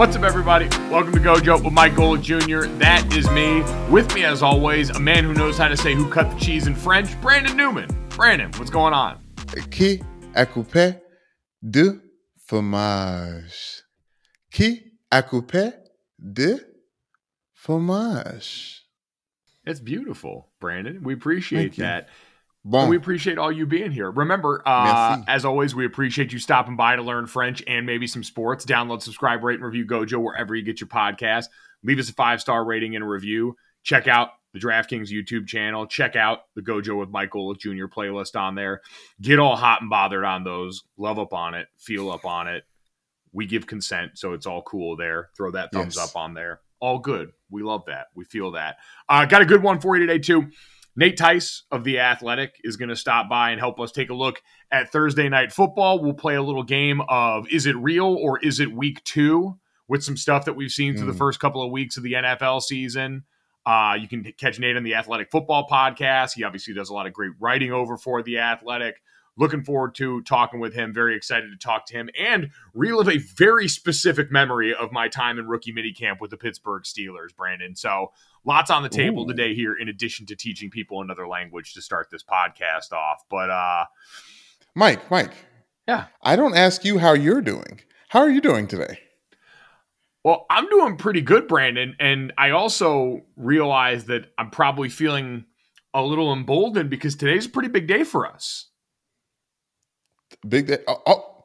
What's up, everybody? Welcome to Gojo with Mike Golic Jr. That is me. With me, as always, a man who knows how to say who cut the cheese in French, Brandon Newman. Brandon, what's going on? Qui a coupé de fromage? Qui a coupé de fromage? It's beautiful, Brandon. We appreciate that. Bon. We appreciate all you being here. Remember, uh, as always, we appreciate you stopping by to learn French and maybe some sports. Download, subscribe, rate, and review Gojo wherever you get your podcast. Leave us a five star rating and a review. Check out the DraftKings YouTube channel. Check out the Gojo with Mike Golic Jr. playlist on there. Get all hot and bothered on those. Love up on it. Feel up on it. We give consent, so it's all cool there. Throw that thumbs Yes. up on there. All good. We love that. We feel that. Uh, got a good one for you today, too. Nate Tice of The Athletic is going to stop by and help us take a look at Thursday night football. We'll play a little game of is it real or is it week two with some stuff that we've seen through the Mm. first couple of weeks of the NFL season. Uh, you can catch Nate on the Athletic Football Podcast. He obviously does a lot of great writing over for The Athletic. Looking forward to talking with him. Very excited to talk to him and relive a very specific memory of my time in rookie minicamp with the Pittsburgh Steelers, Brandon. So lots on the table Ooh. today here, in addition to teaching people another language to start this podcast off. But uh Mike, Mike. Yeah. I don't ask you how you're doing. How are you doing today? well, I'm doing pretty good, Brandon. And I also realize that I'm probably feeling a little emboldened because today's a pretty big day for us. Big day. Oh, oh,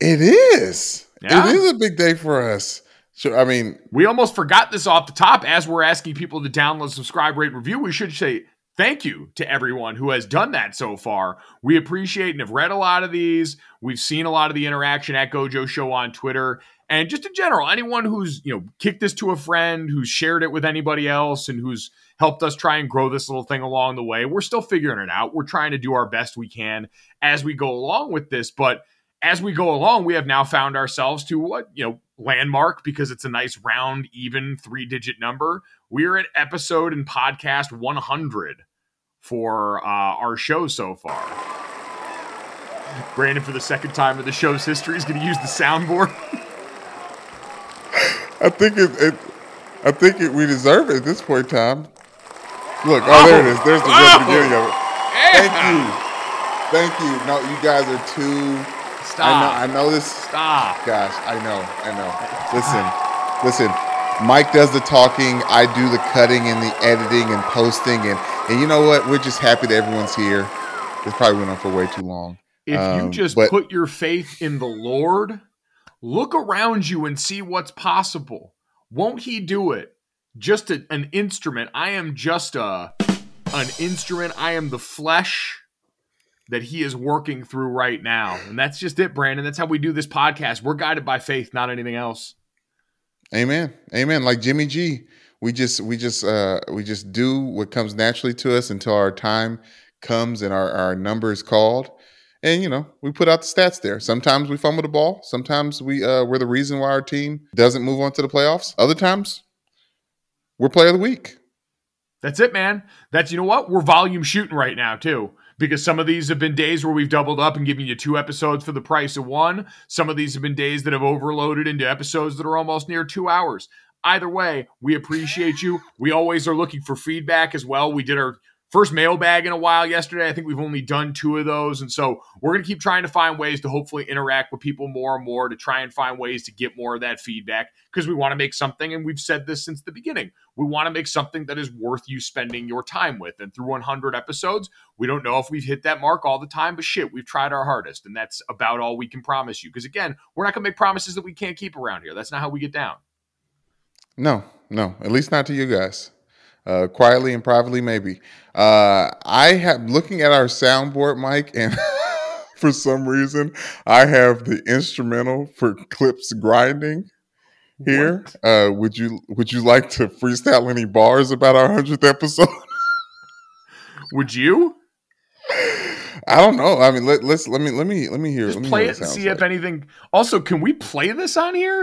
it is. Yeah. It is a big day for us. So I mean, We almost forgot this off the top. As we're asking people to download, subscribe, rate, review, we should say thank you to everyone who has done that so far. We appreciate and have read a lot of these. We've seen a lot of the interaction at Gojo Show on Twitter. And just in general, anyone who's, you know, kicked this to a friend, who's shared it with anybody else, and who's helped us try and grow this little thing along the way. We're still figuring it out. We're trying to do our best we can as we go along with this. But as we go along, we have now found ourselves to what, you know, landmark because it's a nice round, even three digit number. We're at episode and podcast 100 for uh, our show so far. Brandon, for the second time in the show's history, is going to use the soundboard. I think it. it I think it, we deserve it at this point in time. Look, oh, there it is. There's the Oh! beginning of it. Thank you. Thank you. No, you guys are too. Stop. I know. I know this. Stop. Gosh, I know. I know. Listen, listen. Mike does the talking. I do the cutting and the editing and posting. And and you know what? We're just happy that everyone's here. This probably went on for way too long. If you Um, just but- put your faith in the Lord, look around you and see what's possible. Won't He do it? Just a, an instrument. I am just a an instrument. I am the flesh that He is working through right now, and that's just it, Brandon. That's how we do this podcast. We're guided by faith, not anything else. Amen. Amen. Like Jimmy G, we just we just uh we just do what comes naturally to us until our time comes and our, our number is called. And you know, we put out the stats there. Sometimes we fumble the ball. Sometimes we uh we're the reason why our team doesn't move on to the playoffs. Other times we're player of the week. That's it, man. That's you know what? We're volume shooting right now too. Because some of these have been days where we've doubled up and given you two episodes for the price of one. Some of these have been days that have overloaded into episodes that are almost near two hours. Either way, we appreciate you. We always are looking for feedback as well. We did our first mailbag in a while yesterday. I think we've only done two of those. And so we're going to keep trying to find ways to hopefully interact with people more and more to try and find ways to get more of that feedback because we want to make something. And we've said this since the beginning. We want to make something that is worth you spending your time with. And through 100 episodes, we don't know if we've hit that mark all the time, but shit, we've tried our hardest. And that's about all we can promise you. Because again, we're not going to make promises that we can't keep around here. That's not how we get down. No, no, at least not to you guys. Uh, quietly and privately, maybe. Uh, I have looking at our soundboard, Mike, and for some reason, I have the instrumental for Clipse grinding. Here. Uh, would you would you like to freestyle any bars about our hundredth episode? Would you? I don't know. I mean, let, let's let me let me let me hear. Just let me play hear it and see sounds if anything. Also, can we play this on here?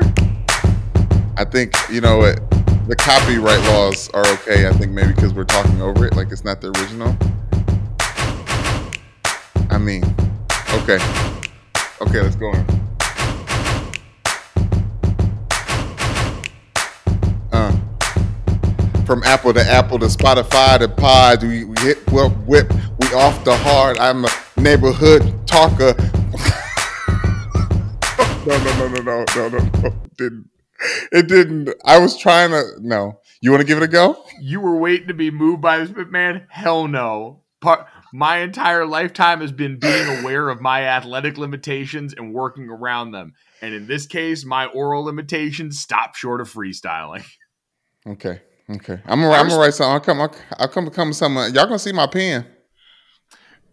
I think you know what the copyright laws are okay. I think maybe because we're talking over it, like it's not the original. I mean, okay, okay, let's go in. From Apple to Apple to Spotify to Pod, we, we hit well whip. We off the hard. I'm a neighborhood talker. no, no, no, no, no, no, no, no. Didn't. It didn't. I was trying to. No. You want to give it a go? You were waiting to be moved by this, but man, hell no. Part my entire lifetime has been being aware of my athletic limitations and working around them. And in this case, my oral limitations stop short of freestyling. Okay. Okay. I'm gonna. I'm gonna write something. I'll come. I'll, I'll come. Come some. Y'all gonna see my pen?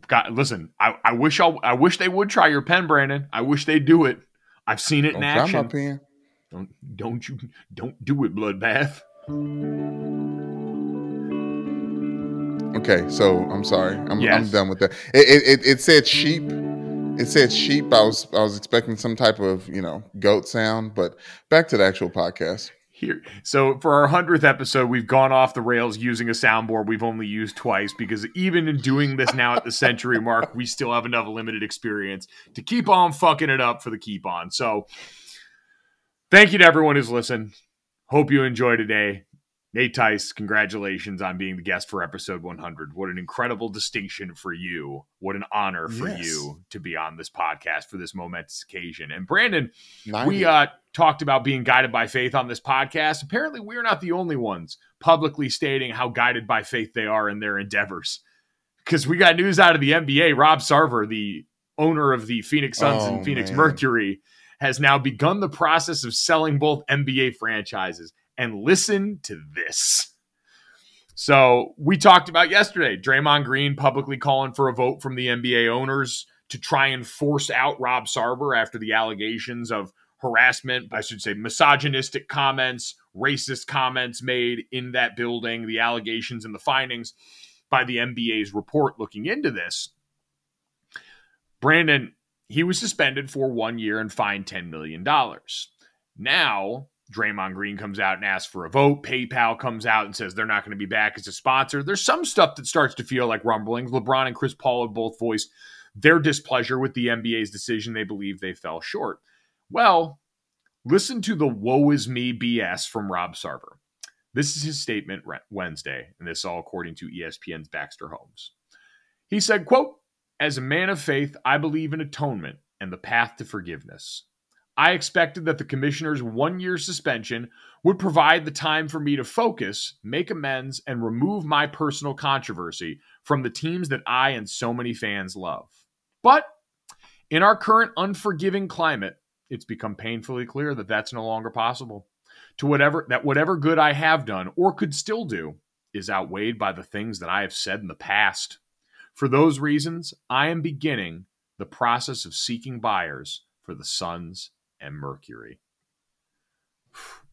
God, listen, I, I wish I, I wish they would try your pen, Brandon. I wish they'd do it. I've seen it in Don't my action. pen. Don't don't you don't do it, bloodbath. Okay. So I'm sorry. I'm, I'm done with that. It, it, it, it said sheep. It said sheep. I was I was expecting some type of you know goat sound, but back to the actual podcast. Here, so for our hundredth episode, we've gone off the rails using a soundboard we've only used twice because even in doing this now at the century mark, we still have enough limited experience to keep on fucking it up for the keep on. So, thank you to everyone who's listened. Hope you enjoy today. Nate Tice, congratulations on being the guest for episode 100. What an incredible distinction for you. What an honor for Yes. you to be on this podcast for this momentous occasion. And Brandon, 90. we uh, talked about being guided by faith on this podcast. Apparently, we're not the only ones publicly stating how guided by faith they are in their endeavors. Because we got news out of the NBA. Rob Sarver, the owner of the Phoenix Suns Oh, and Phoenix man. Mercury, has now begun the process of selling both NBA franchises. And listen to this. So we talked about yesterday Draymond Green publicly calling for a vote from the NBA owners to try and force out Rob Sarver after the allegations of harassment, I should say misogynistic comments, racist comments made in that building, the allegations and the findings by the NBA's report looking into this. Brandon, he was suspended for one year and fined $10 million. Now, Draymond Green comes out and asks for a vote. PayPal comes out and says they're not going to be back as a sponsor. There's some stuff that starts to feel like rumblings. LeBron and Chris Paul have both voiced their displeasure with the NBA's decision. They believe they fell short. Well, listen to the woe is me BS from Rob Sarver. This is his statement Wednesday, and this all according to ESPN's Baxter Holmes. He said, quote, as a man of faith, I believe in atonement and the path to forgiveness. I expected that the commissioner's one year suspension would provide the time for me to focus, make amends, and remove my personal controversy from the teams that I and so many fans love. But in our current unforgiving climate, it's become painfully clear that that's no longer possible. To whatever that whatever good I have done or could still do is outweighed by the things that I have said in the past. For those reasons, I am beginning the process of seeking buyers for the Suns and Mercury.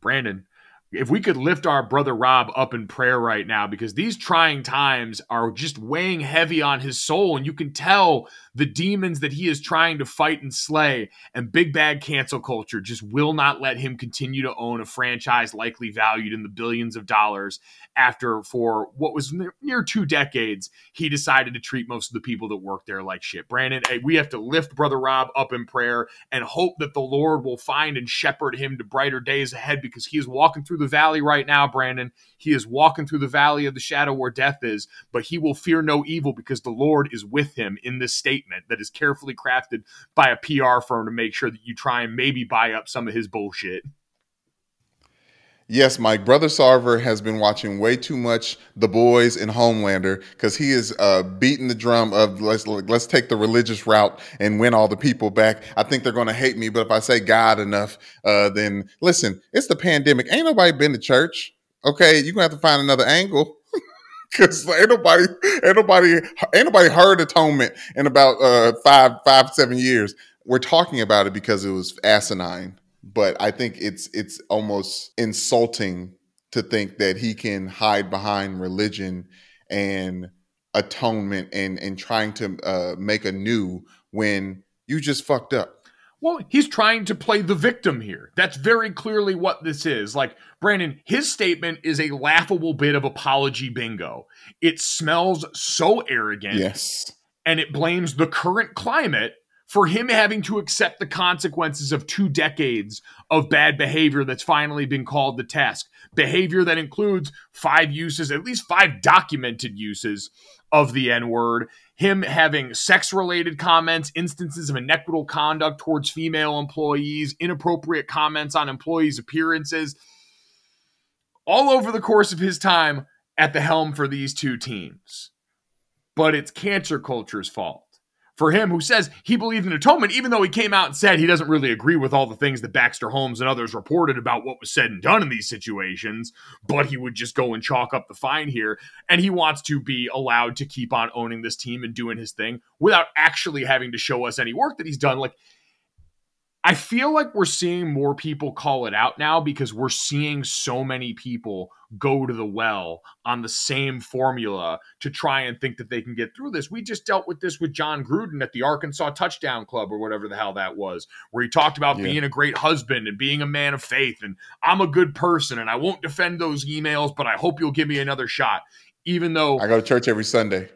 Brandon, if we could lift our brother Rob up in prayer right now, because these trying times are just weighing heavy on his soul, and you can tell the demons that he is trying to fight and slay. And big bad cancel culture just will not let him continue to own a franchise likely valued in the billions of dollars after, for what was near- two decades, he decided to treat most of the people that work there like shit. Brandon, we have to lift brother Rob up in prayer and hope that the Lord will find and shepherd him to brighter days ahead because he is walking through the valley right now, Brandon. He is walking through the valley of the shadow where death is, but he will fear no evil because the Lord is with him in this statement that is carefully crafted by a PR firm to make sure that you try and maybe buy up some of his bullshit. Yes, Mike. Brother Sarver has been watching way too much The Boys and Homelander because he is uh, beating the drum of let's let's take the religious route and win all the people back. I think they're going to hate me, but if I say God enough, uh, then listen. It's the pandemic. Ain't nobody been to church. Okay, you're gonna have to find another angle. Cause ain't nobody, ain't nobody, ain't nobody heard atonement in about uh, five, five, seven years. We're talking about it because it was asinine. but I think it's it's almost insulting to think that he can hide behind religion and atonement and and trying to uh, make a new when you just fucked up. Well, he's trying to play the victim here. That's very clearly what this is. Like, Brandon, his statement is a laughable bit of apology bingo. It smells so arrogant. Yes. And it blames the current climate for him having to accept the consequences of two decades of bad behavior that's finally been called the task. Behavior that includes five uses, at least five documented uses of the N word, him having sex related comments, instances of inequitable conduct towards female employees, inappropriate comments on employees' appearances, all over the course of his time at the helm for these two teams. But it's cancer culture's fault for him who says he believed in atonement, even though he came out and said he doesn't really agree with all the things that Baxter Holmes and others reported about what was said and done in these situations, but he would just go and chalk up the fine here. And he wants to be allowed to keep on owning this team and doing his thing without actually having to show us any work that he's done. Like, I feel like we're seeing more people call it out now because we're seeing so many people go to the well on the same formula to try and think that they can get through this. We just dealt with this with Jon Gruden at the Arkansas Touchdown Club or whatever the hell that was, where he talked about yeah. being a great husband and being a man of faith and I'm a good person and I won't defend those emails, but I hope you'll give me another shot. Even though I go to church every Sunday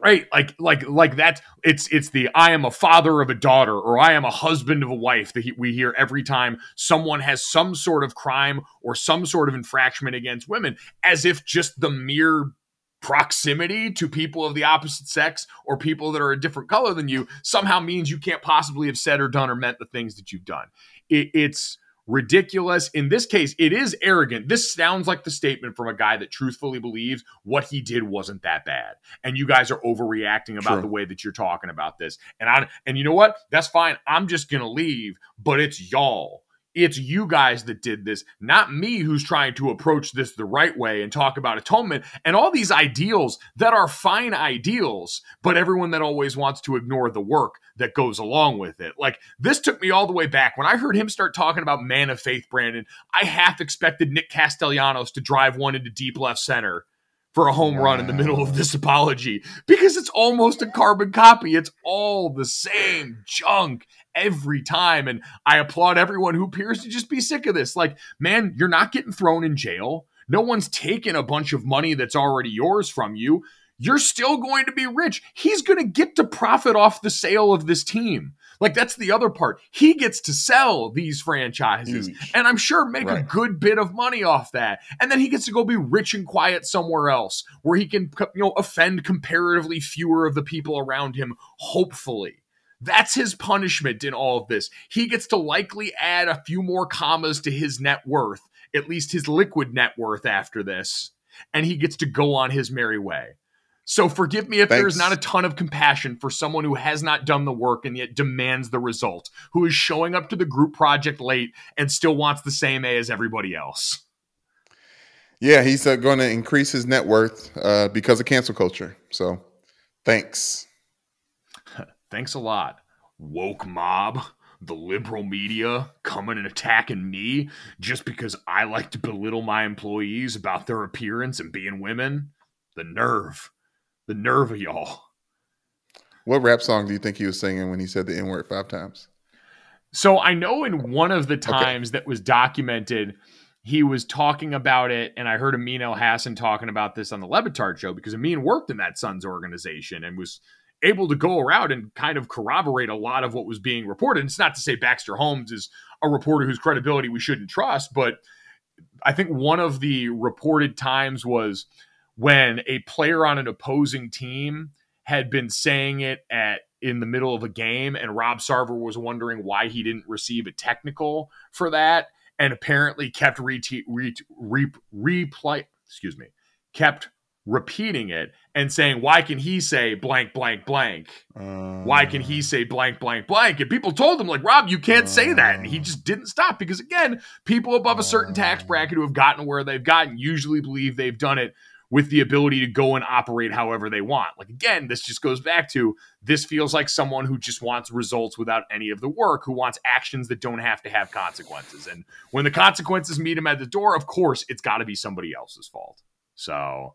right like like like that it's it's the i am a father of a daughter or i am a husband of a wife that we hear every time someone has some sort of crime or some sort of infraction against women as if just the mere proximity to people of the opposite sex or people that are a different color than you somehow means you can't possibly have said or done or meant the things that you've done. It, it's ridiculous. In this case, it is arrogant. This sounds like the statement from a guy that truthfully believes what he did wasn't that bad. And you guys are overreacting about True. the way that you're talking about this. And I and you know what? That's fine. I'm just going to leave, but it's y'all it's you guys that did this, not me who's trying to approach this the right way and talk about atonement and all these ideals that are fine ideals, but everyone that always wants to ignore the work that goes along with it. Like this took me all the way back. When I heard him start talking about man of faith, Brandon, I half expected Nick Castellanos to drive one into deep left center for a home run in the middle of this apology because it's almost a carbon copy. It's all the same junk every time. And I applaud everyone who appears to just be sick of this. Like, man, you're not getting thrown in jail. No one's taken a bunch of money that's already yours from you. You're still going to be rich. He's going to get to profit off the sale of this team. Like that's the other part. He gets to sell these franchises Huge. and I'm sure make right. a good bit of money off that. And then he gets to go be rich and quiet somewhere else where he can you know offend comparatively fewer of the people around him hopefully. That's his punishment in all of this. He gets to likely add a few more commas to his net worth, at least his liquid net worth after this, and he gets to go on his merry way. So forgive me if Thanks. there's not a ton of compassion for someone who has not done the work and yet demands the result, who is showing up to the group project late and still wants the same A as everybody else. Yeah, he's uh, going to increase his net worth uh, because of cancel culture. So thanks. Thanks a lot, woke mob. The liberal media coming and attacking me just because I like to belittle my employees about their appearance and being women. The nerve. The nerve of y'all. What rap song do you think he was singing when he said the N word five times? So I know in one of the times okay. that was documented, he was talking about it, and I heard Amin Elhassan talking about this on the Le Batard show because Amin worked in that Suns organization and was able to go around and kind of corroborate a lot of what was being reported. It's not to say Baxter Holmes is a reporter whose credibility we shouldn't trust, but I think one of the reported times was when a player on an opposing team had been saying it at in the middle of a game and Rob Sarver was wondering why he didn't receive a technical for that and apparently kept re- re- re- replay excuse me kept repeating it and saying why can he say blank blank blank uh, why can he say blank blank blank and people told him like rob you can't uh, say that and he just didn't stop because again people above a certain tax bracket who have gotten where they've gotten usually believe they've done it with the ability to go and operate however they want. Like again, this just goes back to this feels like someone who just wants results without any of the work, who wants actions that don't have to have consequences. And when the consequences meet him at the door, of course, it's got to be somebody else's fault. So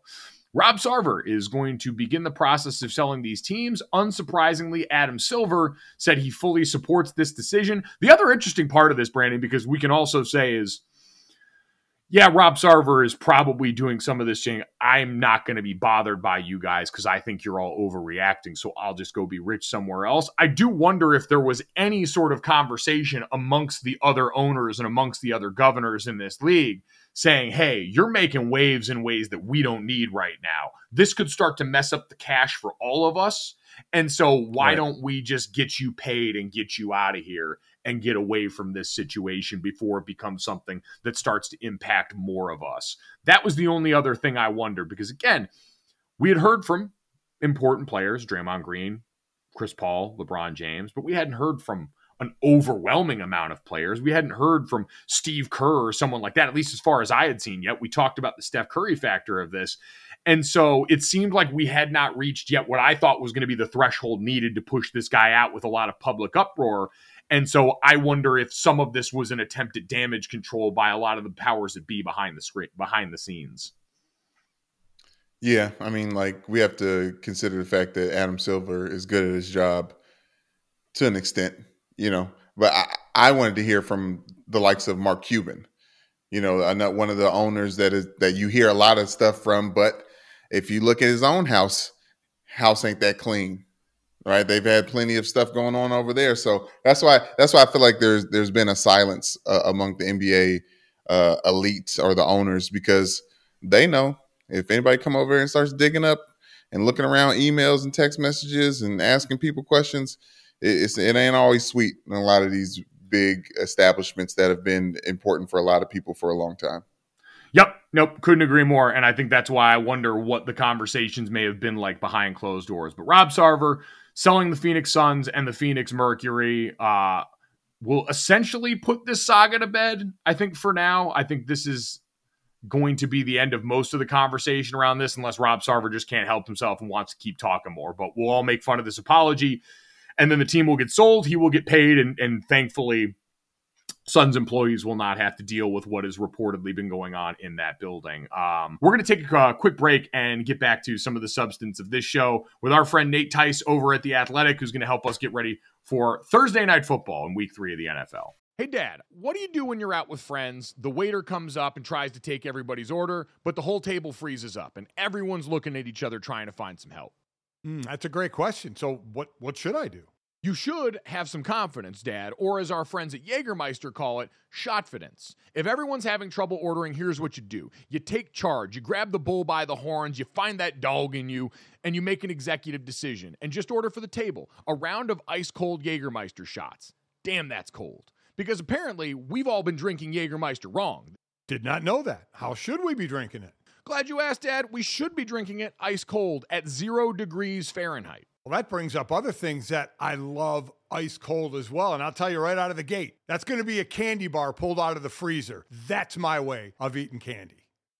Rob Sarver is going to begin the process of selling these teams. Unsurprisingly, Adam Silver said he fully supports this decision. The other interesting part of this, Brandon, because we can also say is yeah, Rob Sarver is probably doing some of this saying, I'm not going to be bothered by you guys because I think you're all overreacting. So I'll just go be rich somewhere else. I do wonder if there was any sort of conversation amongst the other owners and amongst the other governors in this league saying, hey, you're making waves in ways that we don't need right now. This could start to mess up the cash for all of us. And so why right. don't we just get you paid and get you out of here? and get away from this situation before it becomes something that starts to impact more of us. That was the only other thing I wondered because, again, we had heard from important players, Draymond Green, Chris Paul, LeBron James, but we hadn't heard from an overwhelming amount of players. We hadn't heard from Steve Kerr or someone like that, at least as far as I had seen yet. We talked about the Steph Curry factor of this. And so it seemed like we had not reached yet what I thought was going to be the threshold needed to push this guy out with a lot of public uproar. And so I wonder if some of this was an attempt at damage control by a lot of the powers that be behind the screen, behind the scenes. Yeah, I mean, like we have to consider the fact that Adam Silver is good at his job to an extent, you know. But I, I wanted to hear from the likes of Mark Cuban, you know, another one of the owners that is that you hear a lot of stuff from. But if you look at his own house, house ain't that clean right? They've had plenty of stuff going on over there, so that's why that's why I feel like there's there's been a silence uh, among the NBA uh, elites or the owners because they know if anybody come over and starts digging up and looking around emails and text messages and asking people questions, it's it ain't always sweet in a lot of these big establishments that have been important for a lot of people for a long time. Yep. Nope. Couldn't agree more. And I think that's why I wonder what the conversations may have been like behind closed doors. But Rob Sarver, selling the Phoenix Suns and the Phoenix Mercury uh, will essentially put this saga to bed. I think for now, I think this is going to be the end of most of the conversation around this, unless Rob Sarver just can't help himself and wants to keep talking more. But we'll all make fun of this apology, and then the team will get sold. He will get paid, and, and thankfully, Suns employees will not have to deal with what has reportedly been going on in that building. Um, we're going to take a quick break and get back to some of the substance of this show with our friend Nate Tice over at The Athletic, who's going to help us get ready for Thursday night football in week three of the NFL. Hey, Dad, what do you do when you're out with friends? The waiter comes up and tries to take everybody's order, but the whole table freezes up and everyone's looking at each other trying to find some help. Mm, that's a great question. So, what, what should I do? You should have some confidence, Dad, or as our friends at Jägermeister call it, shotfidence. If everyone's having trouble ordering, here's what you do you take charge, you grab the bull by the horns, you find that dog in you, and you make an executive decision and just order for the table a round of ice cold Jägermeister shots. Damn, that's cold. Because apparently, we've all been drinking Jägermeister wrong. Did not know that. How should we be drinking it? Glad you asked, Dad. We should be drinking it ice cold at zero degrees Fahrenheit. Well, that brings up other things that I love ice cold as well. And I'll tell you right out of the gate, that's going to be a candy bar pulled out of the freezer. That's my way of eating candy.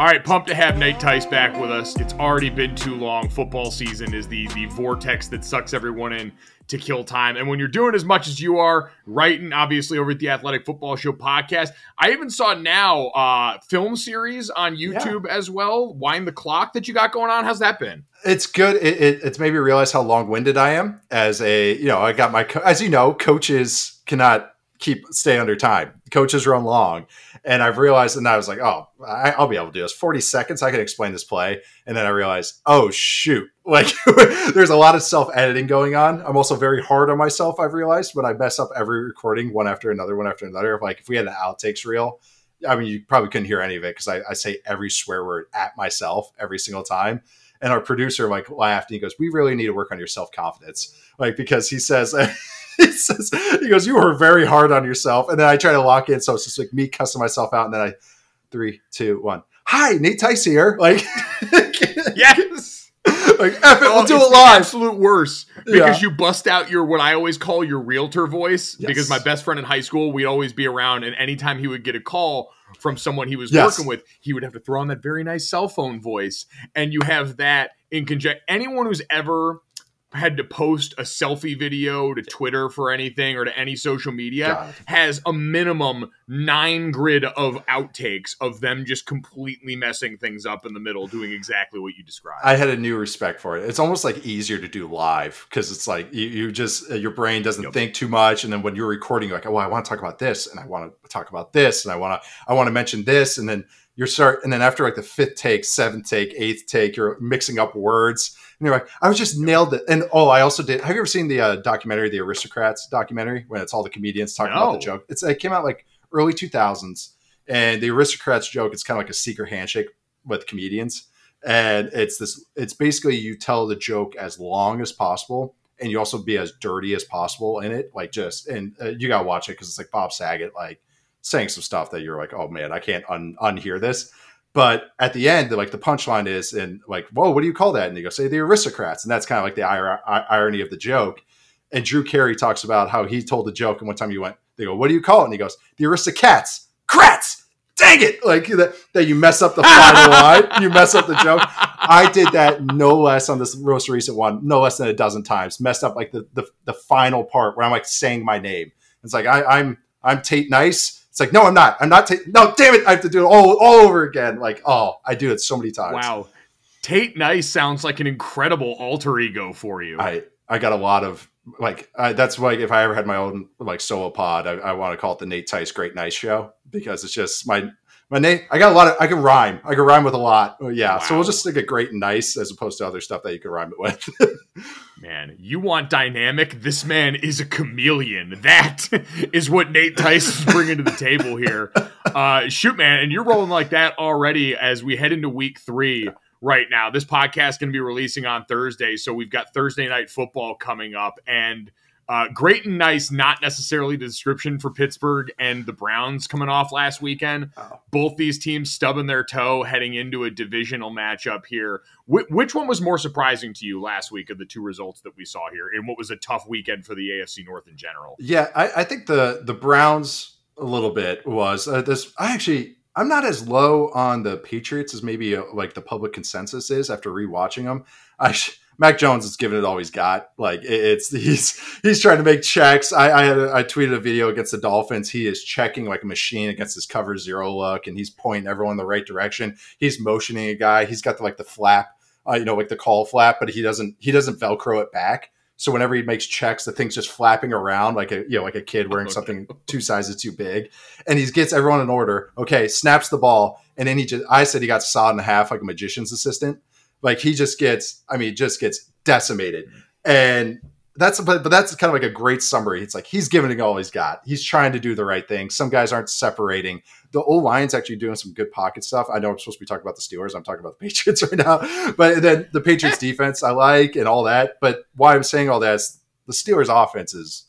All right, pumped to have Nate Tice back with us. It's already been too long. Football season is the the vortex that sucks everyone in to kill time. And when you're doing as much as you are, writing obviously over at the Athletic Football Show podcast, I even saw now uh film series on YouTube yeah. as well. Wind the clock that you got going on. How's that been? It's good. It, it, it's made me realize how long winded I am as a you know I got my as you know coaches cannot keep stay under time. Coaches run long, and I've realized, and I was like, oh, I, will be able to do this. Forty seconds, I can explain this play, and then I realized, oh shoot, like there's a lot of self editing going on. I'm also very hard on myself. I've realized when I mess up every recording, one after another, one after another. Like if we had an outtakes reel, I mean, you probably couldn't hear any of it because I, I say every swear word at myself every single time. And our producer like laughed and he goes, "We really need to work on your self confidence." Like because he says. he says, he goes, you were very hard on yourself. And then I try to lock in. So it's just like me cussing myself out. And then I, three, two, one. Hi, Nate Tice here. Like, yes. like, F it, we'll Oh, do it live. absolute worst because Yeah. you bust out your what I always call your realtor voice. Yes. Because my best friend in high school, we'd always be around, and anytime he would get a call from someone he was Yes. working with, he would have to throw on that very nice cell phone voice, and you have that in conjunction. Anyone who's ever had to post a selfie video to Twitter for anything or to any social media God. has a minimum nine grid of outtakes of them just completely messing things up in the middle, doing exactly what you described. I had a new respect for it. It's almost like easier to do live because it's like you, you just uh, your brain doesn't Yep. think too much, and then when you're recording, you're like, oh, I want to talk about this, and I want to talk about this, and I want to I want to mention this, and then you start, and then after like the fifth take, seventh take, eighth take, you're mixing up words, and you're like, I was just nailed it. And oh, I also did. Have you ever seen the uh, documentary, the Aristocrats documentary, when it's all the comedians talking about the joke? It's it came out like early 2000s, and the Aristocrats joke. It's kind of like a secret handshake with comedians and it's this it's basically you tell the joke as long as possible and you also be as dirty as possible in it like just and uh, you gotta watch it because it's like bob saget like saying some stuff that you're like oh man i can't un- unhear this. But at the end like the punchline is and like whoa what do you call that? And you go say the aristocrats. And that's kind of like the ir- irony of the joke. And drew carey talks about how he told the joke and one time you went they go what do you call it? And he goes the aristocrats. Crats. Dang it. Like that, that you mess up the final line. You mess up the joke. I did that no less on this most recent one, no less than a dozen times. Messed up like the the, the final part where I'm like saying my name. It's like I, I'm I'm Tate Nice. It's like no, I'm not. I'm not Tate. No, damn it! I have to do it all all over again. Like oh, I do it so many times. Wow. Tate Nice sounds like an incredible alter ego for you. I I got a lot of like I, that's like if I ever had my own like solo pod, I, I want to call it the Nate Tice Great Nice Show because it's just my my name. I got a lot of I can rhyme. I can rhyme with a lot. Yeah, so we'll just stick a great and nice as opposed to other stuff that you can rhyme it with. man, you want dynamic? This man is a chameleon. That is what Nate is bringing to the table here. Uh, shoot, man, and you're rolling like that already as we head into week three right now. This podcast is going to be releasing on Thursday, so we've got Thursday night football coming up, and uh, great and nice, not necessarily the description for Pittsburgh and the Browns coming off last weekend. Oh. Both these teams stubbing their toe heading into a divisional matchup here. Wh- which one was more surprising to you last week of the two results that we saw here, and what was a tough weekend for the AFC North in general? Yeah, I, I think the the Browns a little bit was uh, this. I actually I'm not as low on the Patriots as maybe uh, like the public consensus is after rewatching them. I sh- Mac Jones is giving it all he's got. Like it's he's he's trying to make checks. I I, had a, I tweeted a video against the Dolphins. He is checking like a machine against his cover zero look, and he's pointing everyone in the right direction. He's motioning a guy. He's got the, like the flap, uh, you know, like the call flap, but he doesn't he doesn't velcro it back. So whenever he makes checks, the thing's just flapping around like a you know like a kid wearing Oh, something two sizes too big, and he gets everyone in order. Okay, snaps the ball, and then he just I said he got sawed in half like a magician's assistant. Like he just gets, I mean, just gets decimated, and that's but, but that's kind of like a great summary. It's like he's giving it all he's got. He's trying to do the right thing. Some guys aren't separating. The old Lions actually doing some good pocket stuff. I know I'm supposed to be talking about the Steelers. I'm talking about the Patriots right now, but then the Patriots defense I like and all that. But why I'm saying all that is the Steelers offense is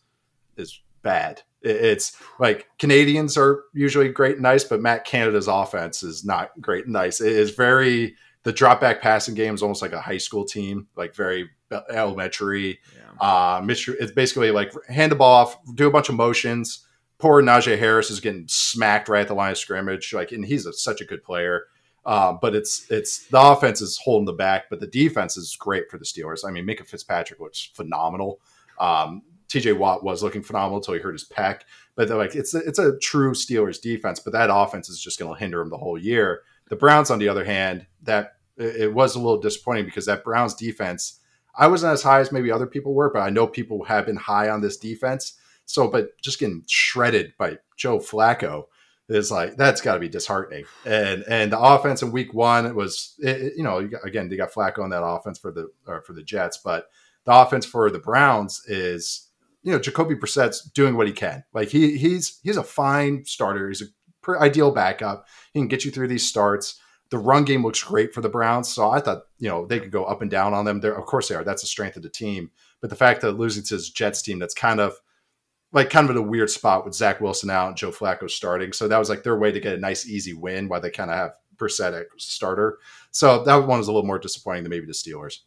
is bad. It's like Canadians are usually great and nice, but Matt Canada's offense is not great and nice. It is very the drop back passing game is almost like a high school team, like very elementary. Uh, It's basically like hand the ball off, do a bunch of motions. Poor Najee Harris is getting smacked right at the line of scrimmage. Like, and he's a, such a good player. Um, but it's it's the offense is holding the back, but the defense is great for the Steelers. I mean, Minkah Fitzpatrick looks phenomenal. Um, TJ Watt was looking phenomenal until he hurt his pec. But they're like it's a, it's a true Steelers defense, but that offense is just going to hinder him the whole year. The Browns, on the other hand, that it it was a little disappointing because that Browns defense, I wasn't as high as maybe other people were, but I know people have been high on this defense. So, but just getting shredded by Joe Flacco is like that's got to be disheartening. And and the offense in Week One it was, it, you know, again they got Flacco on that offense for the for the Jets, but the offense for the Browns is, you know, Jacoby Brissett's doing what he can. Like he he's he's a fine starter. He's a ideal backup. He can get you through these starts. The run game looks great for the Browns, so I thought you know they could go up and down on them. There, of course, they are. That's the strength of the team. But the fact that losing to this Jets team, that's kind of like kind of in a weird spot with Zach Wilson out and Joe Flacco starting. So that was like their way to get a nice, easy win while they kind of have Brissett starter. So that one was a little more disappointing than maybe the Steelers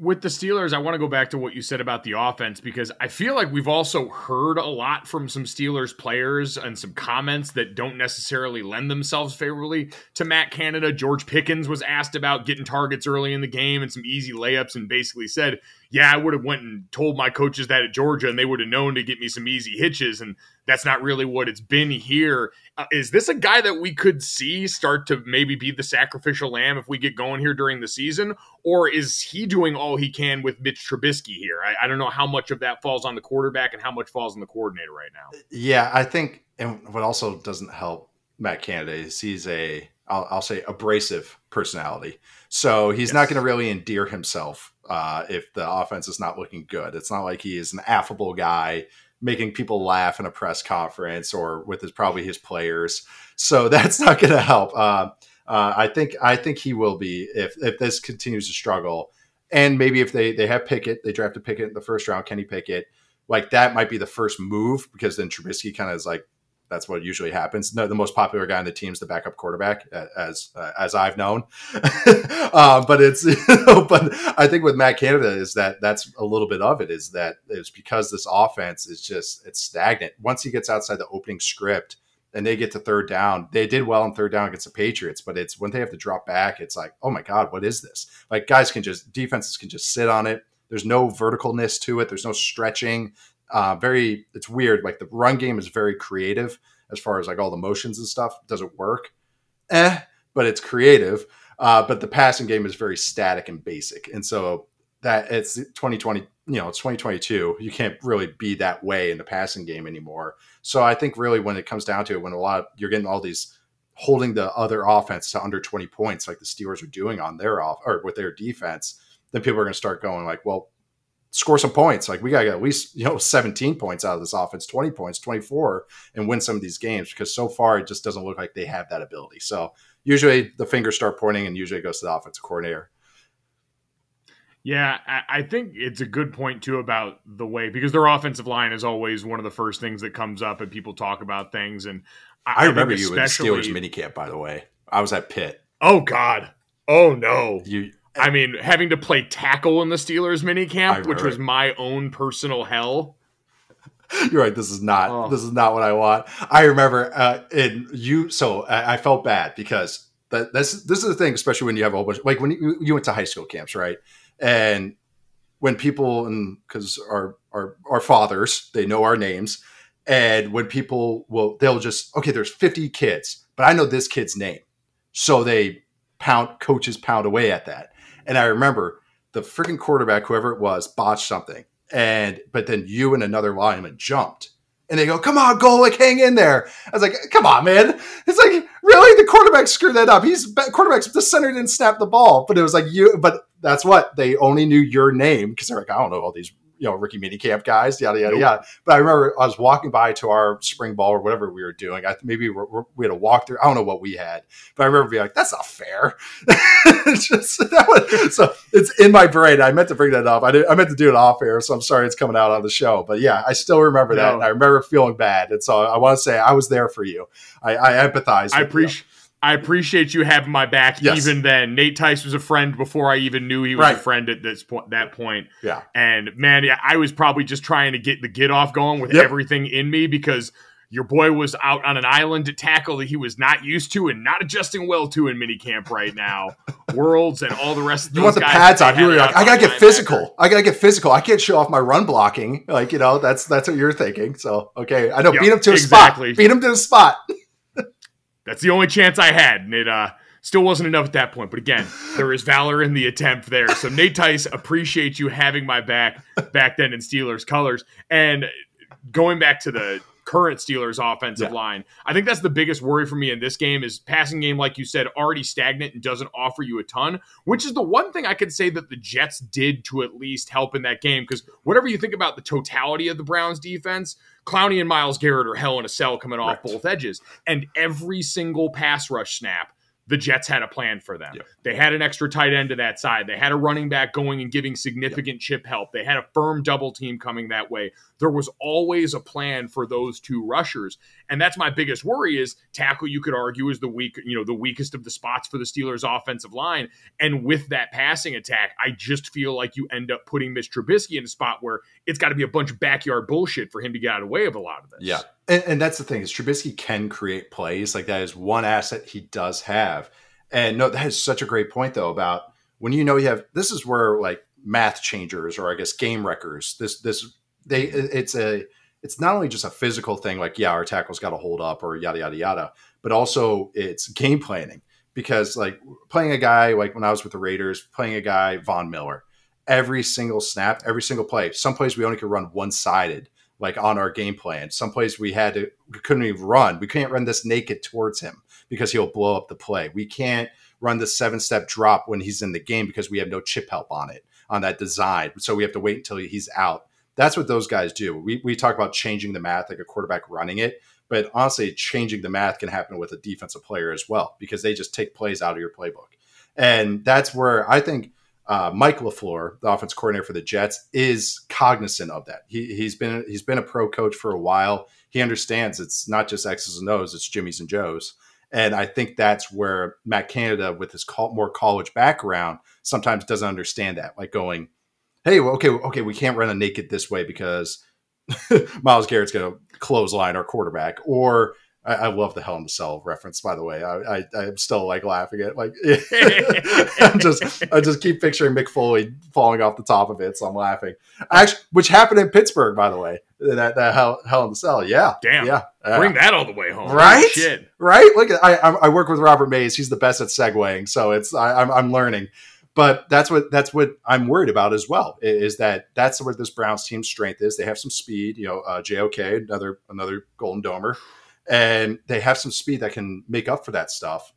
with the Steelers, I want to go back to what you said about the offense because I feel like we've also heard a lot from some Steelers players and some comments that don't necessarily lend themselves favorably to Matt Canada. George Pickens was asked about getting targets early in the game and some easy layups and basically said, "Yeah, I would have went and told my coaches that at Georgia and they would have known to get me some easy hitches and that's not really what it's been here. Uh, is this a guy that we could see start to maybe be the sacrificial lamb if we get going here during the season? Or is he doing all he can with Mitch Trubisky here? I, I don't know how much of that falls on the quarterback and how much falls on the coordinator right now. Yeah, I think, and what also doesn't help Matt Canada is he's a, I'll, I'll say, abrasive personality. So he's yes. not going to really endear himself uh, if the offense is not looking good. It's not like he is an affable guy making people laugh in a press conference or with his probably his players. So that's not going to help. Uh, uh, I think I think he will be if if this continues to struggle, and maybe if they they have Pickett, they drafted Pickett in the first round, Kenny Pickett, like that might be the first move because then Trubisky kind of is like that's what usually happens. The most popular guy on the team is the backup quarterback, as uh, as I've known. uh, but it's, but I think with Matt Canada is that that's a little bit of it. Is that it's because this offense is just it's stagnant. Once he gets outside the opening script and they get to third down, they did well on third down against the Patriots. But it's when they have to drop back, it's like, oh my god, what is this? Like guys can just defenses can just sit on it. There's no verticalness to it. There's no stretching uh, very it's weird. Like the run game is very creative as far as like all the motions and stuff. Does it work? Eh, but it's creative. Uh, but the passing game is very static and basic, and so that it's 2020. You know, it's 2022. You can't really be that way in the passing game anymore. So I think really when it comes down to it, when a lot of, you're getting all these holding the other offense to under 20 points, like the Steelers are doing on their off or with their defense, then people are going to start going like, well, score some points. Like we got to get at least, you know, 17 points out of this offense, 20 points, 24, and win some of these games because so far it just doesn't look like they have that ability. So usually the fingers start pointing and usually it goes to the offensive coordinator. Yeah, I think it's a good point too about the way because their offensive line is always one of the first things that comes up and people talk about things. And I, I remember you in the Steelers minicamp, by the way. I was at Pitt. Oh God. Oh no. You I mean, having to play tackle in the Steelers minicamp, which was my own personal hell. You're right. This is not. Oh. This is not what I want. I remember uh, in you. So I, I felt bad because that, this this is the thing, especially when you have a whole bunch. Like when you, you went to high school camps, right? And when people and because our our our fathers they know our names, and when people will they'll just okay, there's 50 kids, but I know this kid's name, so they pound coaches pound away at that and I remember the freaking quarterback, whoever it was, botched something. And but then you and another lineman jumped. And they go, come on, Golic, hang in there. I was like, come on, man. It's like, really? The quarterback screwed that up. He's quarterback's the center didn't snap the ball. But it was like you, but that's what they only knew your name because they're like, I don't know all these you know rookie minicamp guys, yada yada nope. yada. But I remember I was walking by to our spring ball or whatever we were doing. I maybe we, we had a walkthrough. I don't know what we had, but I remember being like, "That's not fair." Just that was, so it's in my brain. I meant to bring that up. I did, I meant to do it off air, so I'm sorry it's coming out on the show. But yeah, I still remember no. that. I remember feeling bad, and so I want to say I was there for you. I, I empathize. I appreciate. I appreciate you having my back yes. even then. Nate Tice was a friend before I even knew he was right. a friend at this point that point. Yeah. And man, yeah, I was probably just trying to get the get off going with yep. everything in me because your boy was out on an island to tackle that he was not used to and not adjusting well to in minicamp right now. Worlds and all the rest of the things. You want the pads on. You were like, I gotta get physical. I gotta get physical. I can't show off my run blocking. Like, you know, that's that's what you're thinking. So okay. I know yep, beat him to a exactly. spot. Beat him to a spot that's the only chance I had. And it uh Still wasn't enough at that point, but again, there is valor in the attempt there. So Nate Tice, appreciate you having my back back then in Steelers colors. And going back to the current Steelers offensive Yeah. line, I think that's the biggest worry for me in this game is passing game, like you said, already stagnant and doesn't offer you a ton, which is the one thing I could say that the Jets did to at least help in that game. Because whatever you think about the totality of the Browns defense, Clowney and Myles Garrett are hell in a cell coming off Right. both edges. And every single pass rush snap, the Jets had a plan for them. Yep. They had an extra tight end to that side. They had a running back going and giving significant chip help. They had a firm double team coming that way. There was always a plan for those two rushers. And that's my biggest worry is tackle you could argue is the weak, you know, the weakest of the spots for the Steelers offensive line. And with that passing attack, I just feel like you end up putting Mitch Trubisky in a spot where it's got to be a bunch of backyard bullshit for him to get out of the way of a lot of this. Yeah, and, and that's the thing is Trubisky can create plays. Like that is one asset he does have. And no, that is such a great point though about when you know you have. This is where like math changers or I guess game wreckers. This this they mm-hmm. it's a it's not only just a physical thing like yeah our tackle's got to hold up or yada yada yada, but also it's game planning because like playing a guy like when I was with the Raiders playing a guy Von Miller every single snap every single play. Some plays we only could run one sided like on our game plan. Some plays we had to we couldn't even run. We can't run this naked towards him because he'll blow up the play. We can't run the seven step drop when he's in the game because we have no chip help on it on that design. So we have to wait until he's out. That's what those guys do. We we talk about changing the math like a quarterback running it, but honestly, changing the math can happen with a defensive player as well because they just take plays out of your playbook, and that's where I think uh, Mike Lafleur, the offense coordinator for the Jets, is cognizant of that. He, he's been he's been a pro coach for a while. He understands it's not just X's and O's; it's Jimmys and Joes. And I think that's where Matt Canada, with his more college background, sometimes doesn't understand that. Like going, "Hey, well, okay, okay, we can't run a naked this way because Myles Garrett's going to clothesline our quarterback." Or I, I love the Hell in the Cell reference, by the way. I, I I'm still like laughing at like I'm just I just keep picturing Mick Foley falling off the top of it, so I'm laughing. Actually, which happened in Pittsburgh, by the way. That that Hell, Hell in the Cell, yeah, Damn. yeah, yeah. Bring that all the way home. Right? Shit. right? Look, at, I I I work with Robert Mays. He's the best at segueing, so it's I, I'm I'm learning. But that's what that's what I'm worried about as well. Is that that's where this Browns team's strength is. They have some speed. You know, uh, JOK, another another Golden Domer, and they have some speed that can make up for that stuff.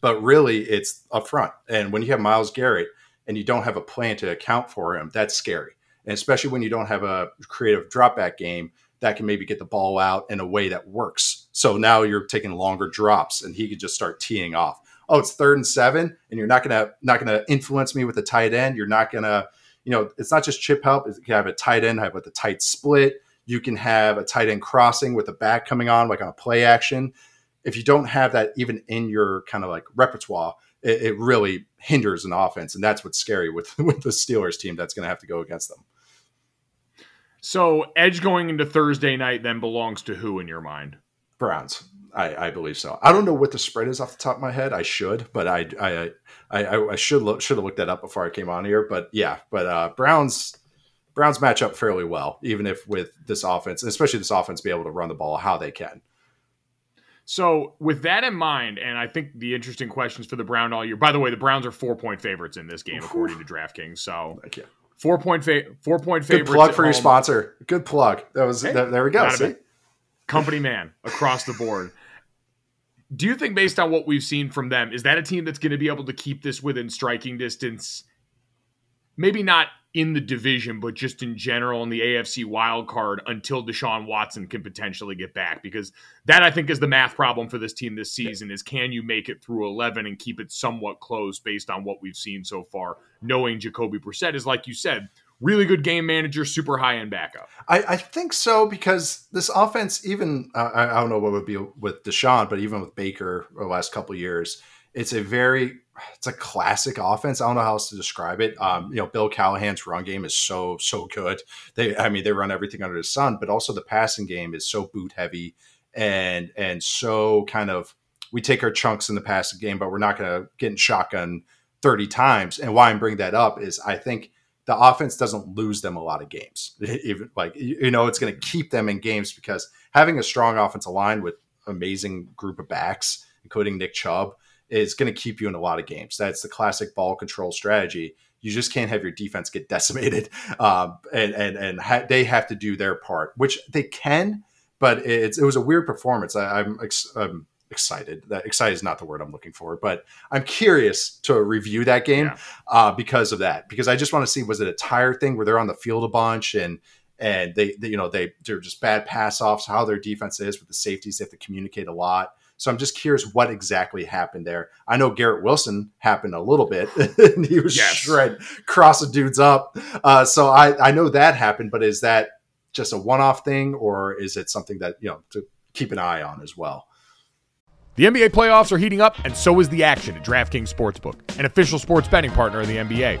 But really, it's up front. And when you have Myles Garrett and you don't have a plan to account for him, that's scary. And especially when you don't have a creative drop back game that can maybe get the ball out in a way that works. So now you're taking longer drops and he could just start teeing off. Oh, it's third and seven, and you're not gonna not gonna influence me with a tight end. You're not gonna, you know, it's not just chip help. You can have a tight end I have with a tight split. You can have a tight end crossing with a back coming on, like on a play action. If you don't have that even in your kind of like repertoire, it, it really hinders an offense, and that's what's scary with with the Steelers team that's going to have to go against them. So Edge going into Thursday night then belongs to who in your mind? Browns. I, I believe so. I don't know what the spread is off the top of my head. I should, but I I I, I should look should have looked that up before I came on here. But yeah, but uh, Browns Browns match up fairly well, even if with this offense, especially this offense, be able to run the ball how they can. So with that in mind, and I think the interesting questions for the Brown all year. By the way, the Browns are four point favorites in this game according to DraftKings. So Thank you. four point fa- four point favorites. Good plug for your sponsor. Good plug. That was Hey, that- there. We go. See? company man across the board. Do you think, based on what we've seen from them, is that a team that's going to be able to keep this within striking distance? Maybe not in the division, but just in general in the AFC wild card until Deshaun Watson can potentially get back. Because that I think is the math problem for this team this season is can you make it through 11 and keep it somewhat close based on what we've seen so far, knowing Jacoby Brissett is, like you said, really good game manager, super high end backup. I, I think so because this offense, even uh, I, I don't know what would be with Deshaun, but even with Baker over the last couple of years, it's a very it's a classic offense. I don't know how else to describe it. Um, you know, Bill Callahan's run game is so so good. They, I mean, they run everything under the sun, but also the passing game is so boot heavy and and so kind of we take our chunks in the passing game, but we're not going to get in shotgun thirty times. And why I'm bringing that up is I think the offense doesn't lose them a lot of games. Even like you know, it's going to keep them in games because having a strong offensive line with amazing group of backs, including Nick Chubb, is going to keep you in a lot of games. That's the classic ball control strategy. You just can't have your defense get decimated, um, and and and ha- they have to do their part, which they can. But it's it was a weird performance. I, I'm, ex- I'm excited. That excited is not the word I'm looking for, but I'm curious to review that game Yeah. uh, because of that. Because I just want to see was it a tire thing where they're on the field a bunch and and they, they you know they they're just bad pass offs. How their defense is with the safeties, they have to communicate a lot. So I'm just curious what exactly happened there. I know Garrett Wilson happened a little bit, and he was Yes. shred crossing dudes up. Uh, so I I know that happened, but is that just a one off thing, or is it something that you know to keep an eye on as well? The NBA playoffs are heating up, and so is the action at DraftKings Sportsbook, an official sports betting partner of the NBA.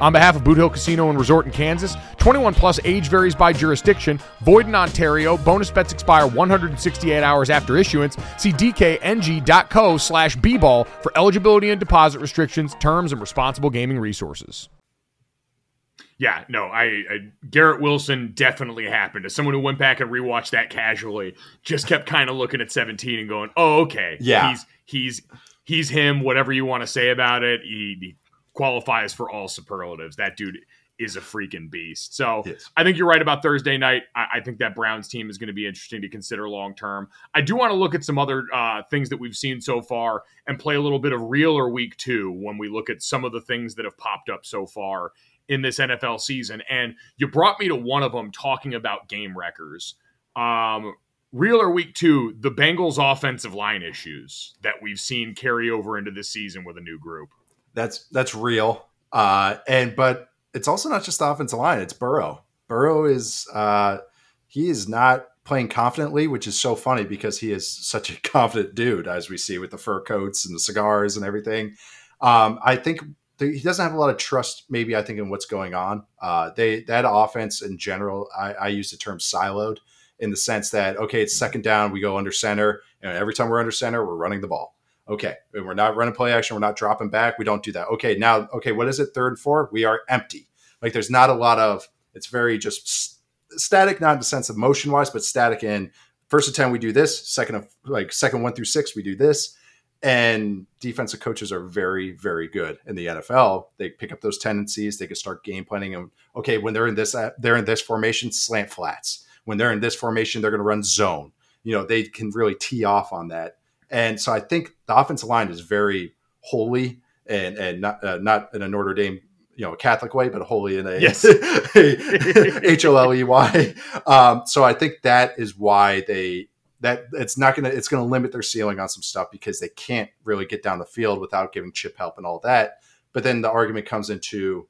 On behalf of Boot Hill Casino and Resort in Kansas, 21 plus age varies by jurisdiction, void in Ontario, bonus bets expire 168 hours after issuance. See dkng.co slash bball for eligibility and deposit restrictions, terms, and responsible gaming resources. Yeah, no, I, I Garrett Wilson definitely happened. As someone who went back and rewatched that casually, just kept kind of looking at 17 and going, "Oh, okay, Yeah. he's he's he's him. Whatever you want to say about it, he, he qualifies for all superlatives. That dude is a freaking beast. So Yes. I think you're right about Thursday night. I, I think that Browns team is going to be interesting to consider long term. I do want to look at some other uh, things that we've seen so far and play a little bit of real or week two when we look at some of the things that have popped up so far in this NFL season. And you brought me to one of them talking about game wreckers. Um, real or week two, the Bengals offensive line issues that we've seen carry over into this season with a new group. That's that's real. Uh, and but it's also not just the offensive line; it's Burrow. Burrow is uh, he is not playing confidently, which is so funny because he is such a confident dude, as we see with the fur coats and the cigars and everything. Um, I think th- he doesn't have a lot of trust. Maybe I think in what's going on. Uh, they that offense in general, I, I use the term siloed in the sense that okay, it's second down, we go under center, and every time we're under center, we're running the ball. Okay, and we're not running play action. We're not dropping back. We don't do that. Okay, now, okay, what is it? Third and four. We are empty. Like there's not a lot of. It's very just s- static, not in the sense of motion wise, but static in first ten we do this. Second of like second one through six we do this. And defensive coaches are very, very good in the NFL. They pick up those tendencies. They can start game planning. And okay, when they're in this, they're in this formation, slant flats. When they're in this formation, they're going to run zone. You know, they can really tee off on that. And so I think the offensive line is very holy and and not uh, not in a Notre Dame you know Catholic way, but holy in a. H O L E Y. Um, so I think that is why they that it's not gonna it's gonna limit their ceiling on some stuff because they can't really get down the field without giving chip help and all that. But then the argument comes into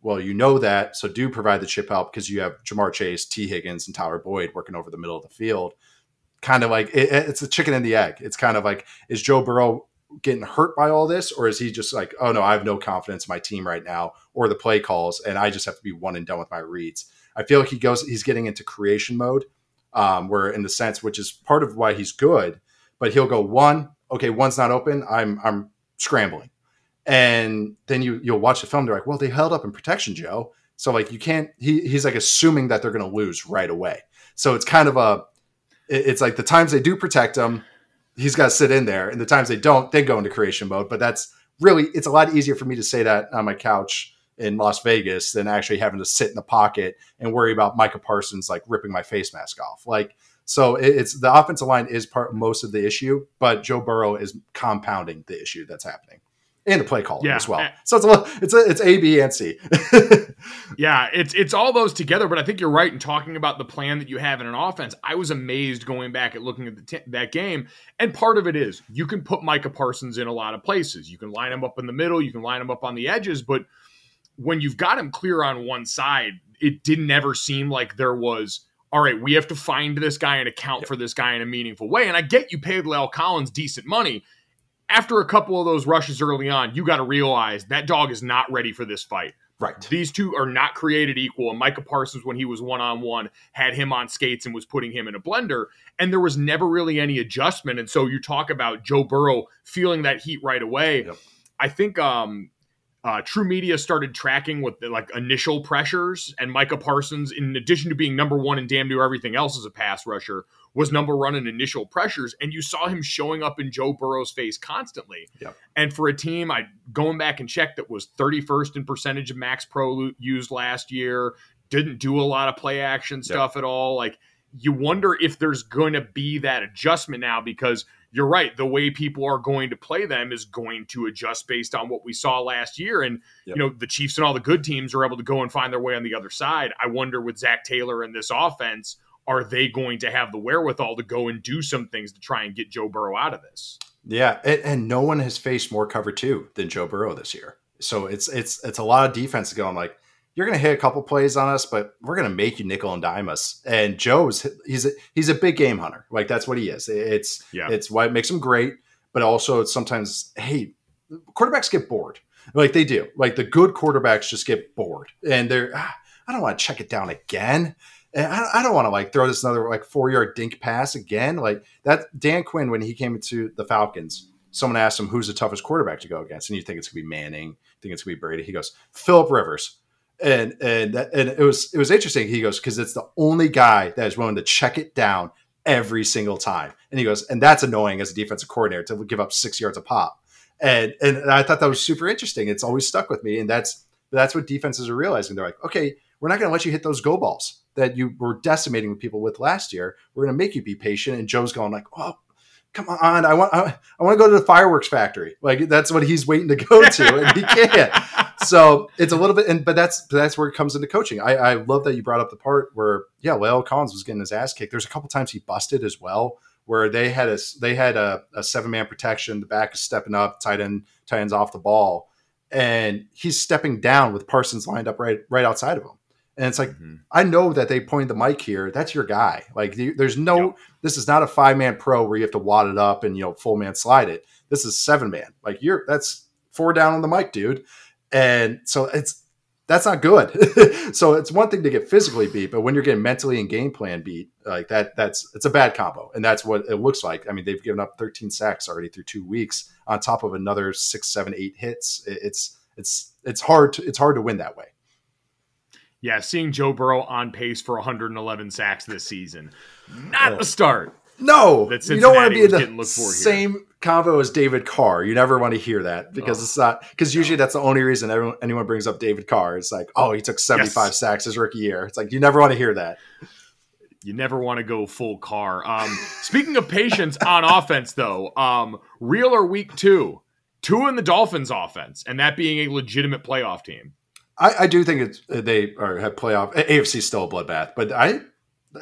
well, you know that, so do provide the chip help because you have Ja'Marr Chase, Tee Higgins, and Tyler Boyd working over the middle of the field. Kind of like it, it's the chicken and the egg. It's kind of like is Joe Burrow getting hurt by all this, or is he just like, oh no, I have no confidence in my team right now, or the play calls, and I just have to be one and done with my reads. I feel like he goes, he's getting into creation mode, um, where in the sense, which is part of why he's good, but he'll go one, okay, one's not open, I'm I'm scrambling, and then you you'll watch the film, they're like, well, they held up in protection, Joe, so like you can't. He he's like assuming that they're going to lose right away, so it's kind of a, it's like the times they do protect him, he's got to sit in there, and the times they don't, they go into creation mode. But that's really it's a lot easier for me to say that on my couch in Las Vegas than actually having to sit in the pocket and worry about Micah Parsons like ripping my face mask off. Like so, it's the offensive line is part most of the issue, but Joe Burrow is compounding the issue that's happening. And the play calling Yeah. as well. Eh. So it's a it's a, it's A, B, and C. Yeah, it's it's all those together, but I think you're right in talking about the plan that you have in an offense. I was amazed going back at looking at the t- that game, and part of it is you can put Micah Parsons in a lot of places. You can line him up in the middle, you can line him up on the edges, but when you've got him clear on one side, it didn't ever seem like there was. All right, we have to find this guy and account for this guy in a meaningful way. And I get you paid La'el Collins decent money. After a couple of those rushes early on, you got to realize that dog is not ready for this fight. Right. These two are not created equal. And Micah Parsons, when he was one on one, had him on skates and was putting him in a blender. And there was never really any adjustment. And so you talk about Joe Burrow feeling that heat right away. Yep. I think um, uh, TruMedia started tracking with the, like initial pressures, and Micah Parsons, in addition to being number one in damn near everything else as a pass rusher, was number one in initial pressures. And you saw him showing up in Joe Burrow's face constantly. Yep. And for a team, I going back and checked that was 31st in percentage of Max Pro used last year, didn't do a lot of play action stuff at all. Like you wonder if there's going to be that adjustment now because you're right. The way people are going to play them is going to adjust based on what we saw last year. And, Yep. you know, the Chiefs and all the good teams are able to go and find their way on the other side. I wonder with Zac Taylor and this offense, are they going to have the wherewithal to go and do some things to try and get Joe Burrow out of this? Yeah, and, and no one has faced more cover two than Joe Burrow this year. So it's it's it's a lot of defense going like you're going to hit a couple plays on us, but we're going to make you nickel and dime us. And Joe's he's a, he's a big game hunter. Like that's what he is. It's Yeah. it's what makes him great, but also it's sometimes hey, quarterbacks get bored. Like they do. Like the good quarterbacks just get bored, and they're ah, I don't want to check it down again. And I don't, I don't want to like throw this another like four yard dink pass again. Like that Dan Quinn when he came into the Falcons, someone asked him who's the toughest quarterback to go against, and you think it's gonna be Manning, think it's gonna be Brady. He goes Philip Rivers, and and that, and it was it was interesting. He goes because it's the only guy that is willing to check it down every single time, and he goes and that's annoying as a defensive coordinator to give up six yards a pop. And and I thought that was super interesting. It's always stuck with me, and that's that's what defenses are realizing. They're like, okay, we're not going to let you hit those go balls that you were decimating people with last year. We're going to make you be patient. And Joe's going like, oh, come on, I want I, I want to go to the fireworks factory. Like that's what he's waiting to go to, and he can't. So it's a little bit, and but that's that's where it comes into coaching. I, I love that you brought up the part where yeah, La'el Collins was getting his ass kicked. There's a couple times he busted as well, where they had a they had a, a seven man protection. The back is stepping up, tight end tight ends off the ball, and he's stepping down with Parsons lined up right right outside of him. And it's like mm-hmm. I know that they pointed the mic here. That's your guy. Like there's no. Yep. This is not a five man pro where you have to wad it up and you know full man slide it. This is seven man. Like you're that's four down on the mic, dude. And so it's that's not good. so it's one thing to get physically beat, but when you're getting mentally and game plan beat, like that, that's it's a bad combo, and that's what it looks like. I mean, they've given up 13 sacks already through two weeks, on top of another six, seven, eight hits. It's it's it's hard to it's hard to win that way. Yeah, seeing Joe Burrow on pace for 111 sacks this season, not the start. No, That you don't want to Cincinnati be in the for here. same convo as David Carr. You never want to hear that because Oh. it's not because usually that's the only reason everyone, anyone brings up David Carr. It's like, oh, he took 75 Yes. sacks his rookie year. It's like you never want to hear that. You never want to go full car. Um, speaking of patience on offense, though, um, real or week two, two in the Dolphins' offense, and that being a legitimate playoff team. I, I do think it's uh, they are have playoff AFC still a bloodbath, but I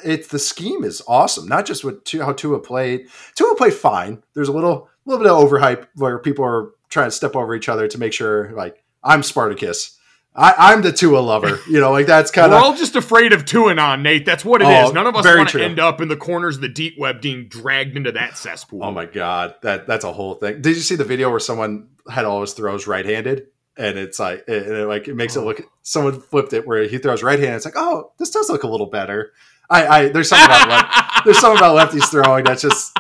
it's the scheme is awesome. Not just Tu- how Tua played. Tua played fine. There's a little little bit of overhype where people are trying to step over each other to make sure like I'm Spartacus. I, I'm the Tua lover. You know, like that's kind of. We're all just afraid of Tuanon, Nate. That's what it is. Oh, None of us want to end up in the corners of the deep web being dragged into that cesspool. Oh my god, that that's a whole thing. Did you see the video where someone had all his throws right-handed, and it's like, it, it, like it makes it oh. look. Someone flipped it where he throws right hand. It's like, oh, this does look a little better. I, I there's something about left, there's something about lefties throwing that just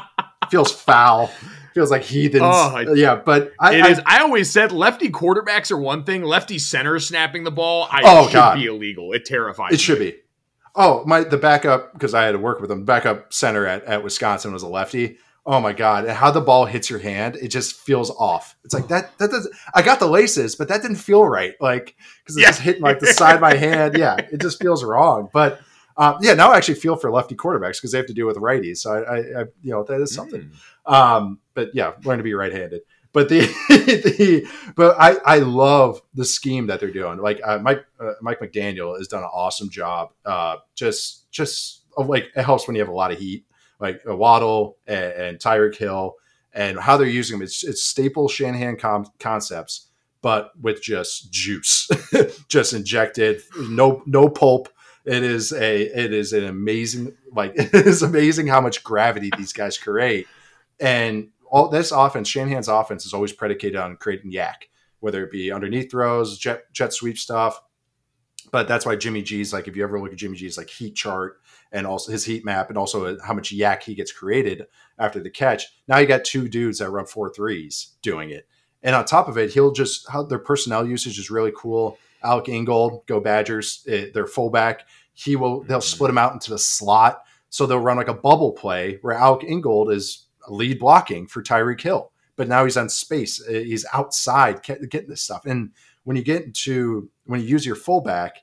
feels foul. Feels like heathens. Oh, I- yeah, but I, It I, is. I always said lefty quarterbacks are one thing. Lefty centers snapping the ball, I Oh, should God. be illegal. It terrifies. it should me. be. Oh, my the backup because I had to work with him. Backup center at, at Wisconsin was a lefty. Oh my god! And how the ball hits your hand, it just feels off. It's like that. That does. I got the laces, but that didn't feel right. Like because it's Yeah. just hitting like the side of my hand. Yeah, it just feels wrong. But um, yeah, now I actually feel for lefty quarterbacks because they have to deal with righties. So I, I, I you know, that is something. Mm. Um, but yeah, learn to be right-handed. But the, the but I I love the scheme that they're doing. Like uh, Mike uh, Mike McDaniel has done an awesome job. Uh, just just like it helps when you have a lot of heat, like a Waddle and, and Tyreek Hill, and how they're using them. It's it's staple Shanahan com- concepts, but with just juice, just injected, no no pulp. It is a it is an amazing like it is amazing how much gravity these guys create, and all this offense, Shanahan's offense is always predicated on creating YAC, whether it be underneath throws, jet jet sweep stuff. But that's why Jimmy G's like if you ever look at Jimmy G's like heat chart and also his heat map and also uh, how much YAC he gets created after the catch. Now you got two dudes that run four threes doing it. And on top of it, he'll just how their personnel usage is really cool. Alec Ingold, go Badgers, it, their fullback. He will they'll mm-hmm. split him out into the slot. So they'll run like a bubble play where Alec Ingold is lead blocking for Tyreek Hill. But now he's on space. Uh, he's outside getting this stuff. And when you get into when you use your fullback,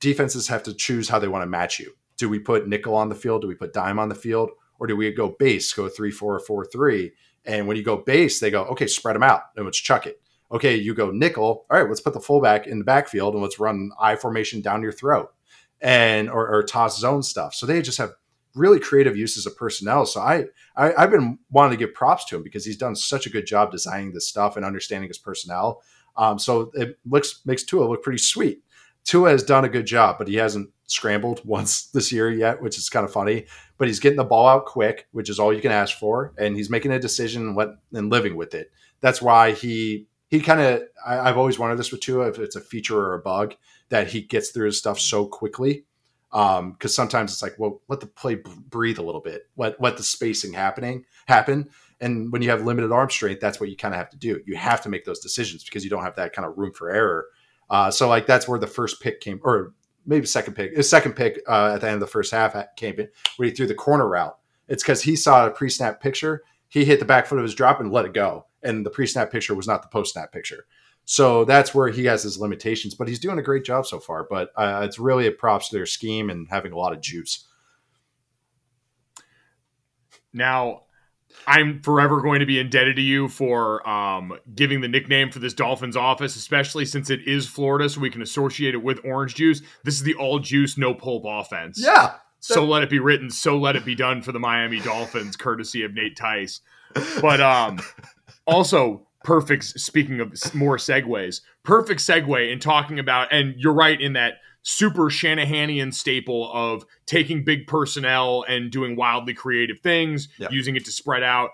defenses have to choose how they want to match you. Do we put nickel on the field? Do we put dime on the field? Or do we go base, go three, four, four, three? And when you go base, they go, okay, spread them out and let's chuck it. Okay, you go nickel. All right, let's put the fullback in the backfield and let's run I formation down your throat and or, or toss zone stuff. So they just have really creative uses of personnel. So I, I have been wanting to give props to him because he's done such a good job designing this stuff and understanding his personnel. Um, so it looks makes Tua look pretty sweet. Tua has done a good job, but he hasn't scrambled once this year yet, which is kind of funny. But he's getting the ball out quick, which is all you can ask for, and he's making a decision and, living with it. That's why he he kind of I've always wanted this with Tua if it's a feature or a bug that he gets through his stuff so quickly um because sometimes it's like well let the play breathe a little bit let let the spacing happening happen and when you have limited arm strength that's what you kind of have to do you have to make those decisions because you don't have that kind of room for error uh so like that's where the first pick came or maybe second pick his second pick uh, at the end of the first half came in where he threw the corner route it's because he saw a pre-snap picture he hit the back foot of his drop and let it go and the pre-snap picture was not the post-snap picture so that's where he has his limitations, but he's doing a great job so far. But uh, it's really a props to their scheme and having a lot of juice. Now, I'm forever going to be indebted to you for um, giving the nickname for this Dolphins office, especially since it is Florida, so we can associate it with orange juice. This is the all juice, no pulp offense. Yeah. So let it be written, so let it be done for the Miami Dolphins, courtesy of Nate Tice. But um, also, perfect speaking of more segues perfect segue in talking about and you're right in that super Shanahanian staple of taking big personnel and doing wildly creative things Yep. using it to spread out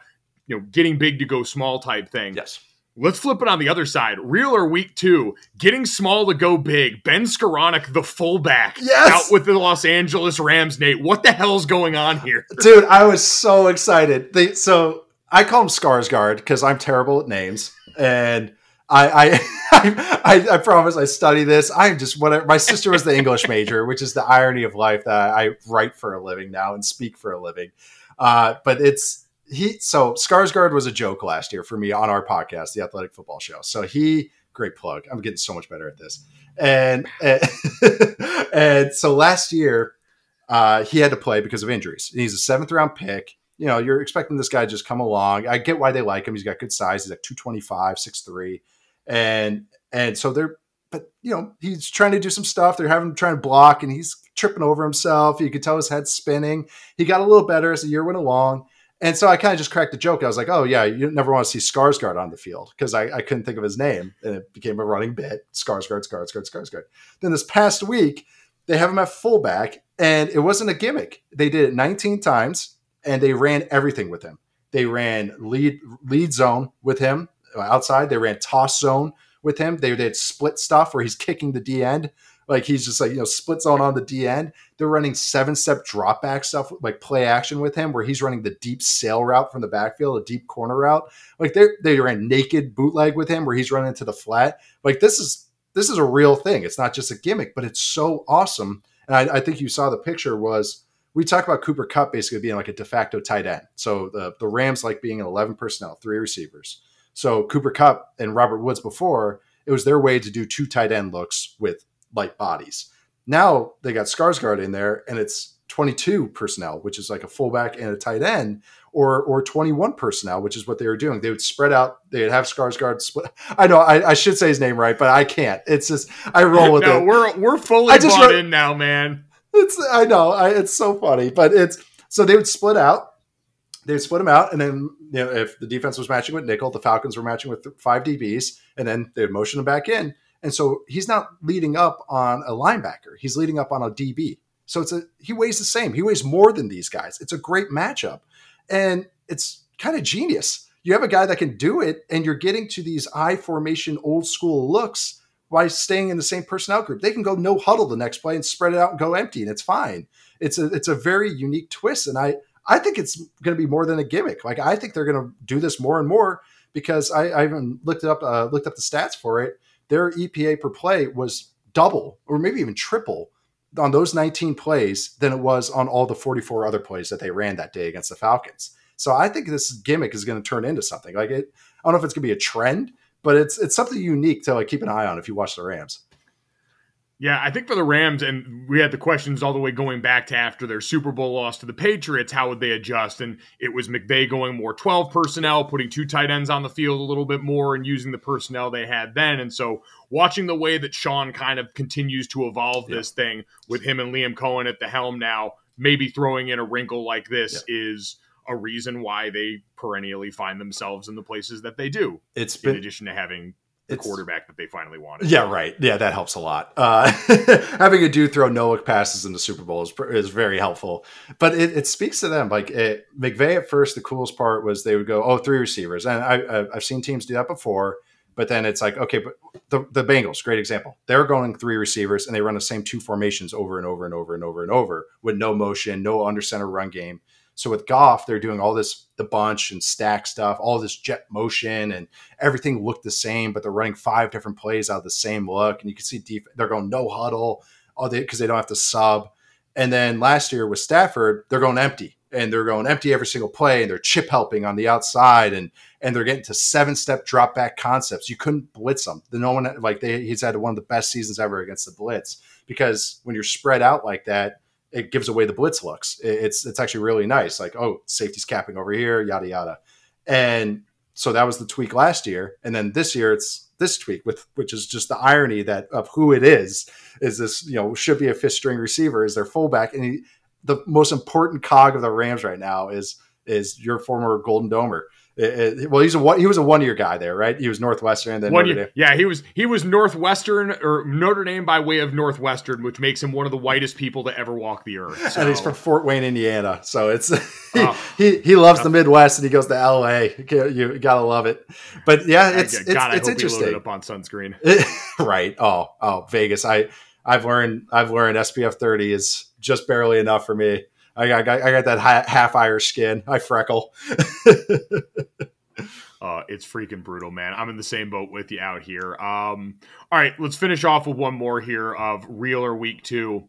you know getting big to go small type thing Yes. Let's flip it on the other side. Real or week two, getting small to go big. Ben Skowronek, the fullback, Yes! out with the Los Angeles Rams. Nate, what the hell's going on here? Dude, I was so excited. They, so I call him Skarsgård because I'm terrible at names. And I, I, I, I promise I study this. I'm just whatever. My sister was the English major, which is the irony of life that I write for a living now and speak for a living. Uh, but it's he. So Skarsgård was a joke last year for me on our podcast, the Athletic Football Show. So he, great plug. I'm getting so much better at this. And and, and so last year, uh, he had to play because of injuries. And he's a seventh round pick. You know, you're expecting this guy to just come along. I get why they like him. He's got good size. He's like 225, 6'3. And and so they're but you know, he's trying to do some stuff. They're having him trying to block and he's tripping over himself. You could tell his head's spinning. He got a little better as the year went along. And so I kind of just cracked a joke. I was like, oh, yeah, you never want to see Skarsgård on the field because I, I couldn't think of his name. And it became a running bit Skarsgård, Skarsgård, Skarsgård. Then this past week, they have him at fullback, and it wasn't a gimmick. They did it 19 times, and they ran everything with him. They ran lead lead zone with him outside. They ran toss zone with him. They did split stuff where he's kicking the D end. Like he's just like, you know, split zone on the D end. They're running seven step drop back stuff, like play action with him, where he's running the deep sail route from the backfield, a deep corner route. Like they they ran naked bootleg with him, where he's running to the flat. Like this is this is a real thing. It's not just a gimmick, but it's so awesome. And I, I think you saw the picture was we talk about Cooper Kupp basically being like a de facto tight end. So the the Rams like being an 11 personnel, three receivers. So Cooper Kupp and Robert Woods before, it was their way to do two tight end looks with light bodies. Now they got Skarsgård in there and it's 22 personnel, which is like a fullback and a tight end, or or 21 personnel, which is what they were doing. They would spread out. They'd have Skarsgård split. I know I, I should say his name right, but I can't. It's just I roll with no, it. we're we're fully I just bought wrote- in now, man. It's I know I, it's so funny, but it's so they would split out. They split them out, and then you know if the defense was matching with nickel, the Falcons were matching with five DBs, and then they would motion him back in. And so he's not leading up on a linebacker; he's leading up on a DB. So it's a he weighs the same. He weighs more than these guys. It's a great matchup, and it's kind of genius. You have a guy that can do it, and you're getting to these I formation, old school looks by staying in the same personnel group. They can go no huddle the next play and spread it out and go empty, and it's fine. It's a it's a very unique twist, and I I think it's going to be more than a gimmick. Like I think they're going to do this more and more because I, I even looked up uh, looked up the stats for it. Their EPA per play was double or maybe even triple on those 19 plays than it was on all the 44 other plays that they ran that day against the Falcons. So I think this gimmick is going to turn into something. Like it, I don't know if it's going to be a trend, but it's it's something unique to like keep an eye on if you watch the Rams. Yeah, I think for the Rams, and we had the questions all the way going back to after their Super Bowl loss to the Patriots, how would they adjust? And it was McVay going more 12 personnel, putting two tight ends on the field a little bit more, and using the personnel they had then. And so watching the way that Sean kind of continues to evolve this thing with him and Liam Coen at the helm now, maybe throwing in a wrinkle like this is a reason why they perennially find themselves in the places that they do, It's in been addition to having the It's- quarterback that they finally wanted. Yeah, right. Yeah, that helps a lot. Uh, having a dude throw no look passes in the Super Bowl is, is very helpful. But it, it speaks to them. Like it, McVay at first, the coolest part was they would go, "Oh, three receivers," and I, I, I've seen teams do that before. But then it's like, okay, but the, the Bengals, great example. They're going three receivers and they run the same two formations over and over and over and over and over with no motion, no under center run game. So with Goff, they're doing all this the bunch and stack stuff, all this jet motion, and everything looked the same, but they're running five different plays out of the same look. And you can see deep, they're going no huddle, all because they don't have to sub. And then last year with Stafford, they're going empty and they're going empty every single play, and they're chip helping on the outside, and and they're getting to seven step drop back concepts. You couldn't blitz them. The no one like they he's had one of the best seasons ever against the blitz because when you're spread out like that, it gives away the blitz looks. It's it's actually really nice. Like oh, safety's capping over here, yada yada, and so that was the tweak last year, and then this year it's this tweak with which is just the irony that of who it is is this you know should be a fifth string receiver is their fullback, and he, the most important cog of the Rams right now is is your former Golden Domer. It- it- well, he's a one- he was a one year guy there, right? He was Northwestern, then One Notre year, Dame. yeah, he was he was Northwestern or Notre Dame by way of Northwestern, which makes him one of the whitest people to ever walk the earth. So, and he's from Fort Wayne, Indiana. So it's he, Oh. he he loves the Midwest and he goes to L.A. You, gotta love it. But yeah, it's God, it's, I it's interesting. up on sunscreen. right? Oh oh Vegas. I I've learned I've learned SPF thirty is just barely enough for me. I got I got that ha- half Irish skin. I freckle. Uh, it's freaking brutal, man. I'm in the same boat with you out here. Um, all right, let's finish off with one more here of real or week two.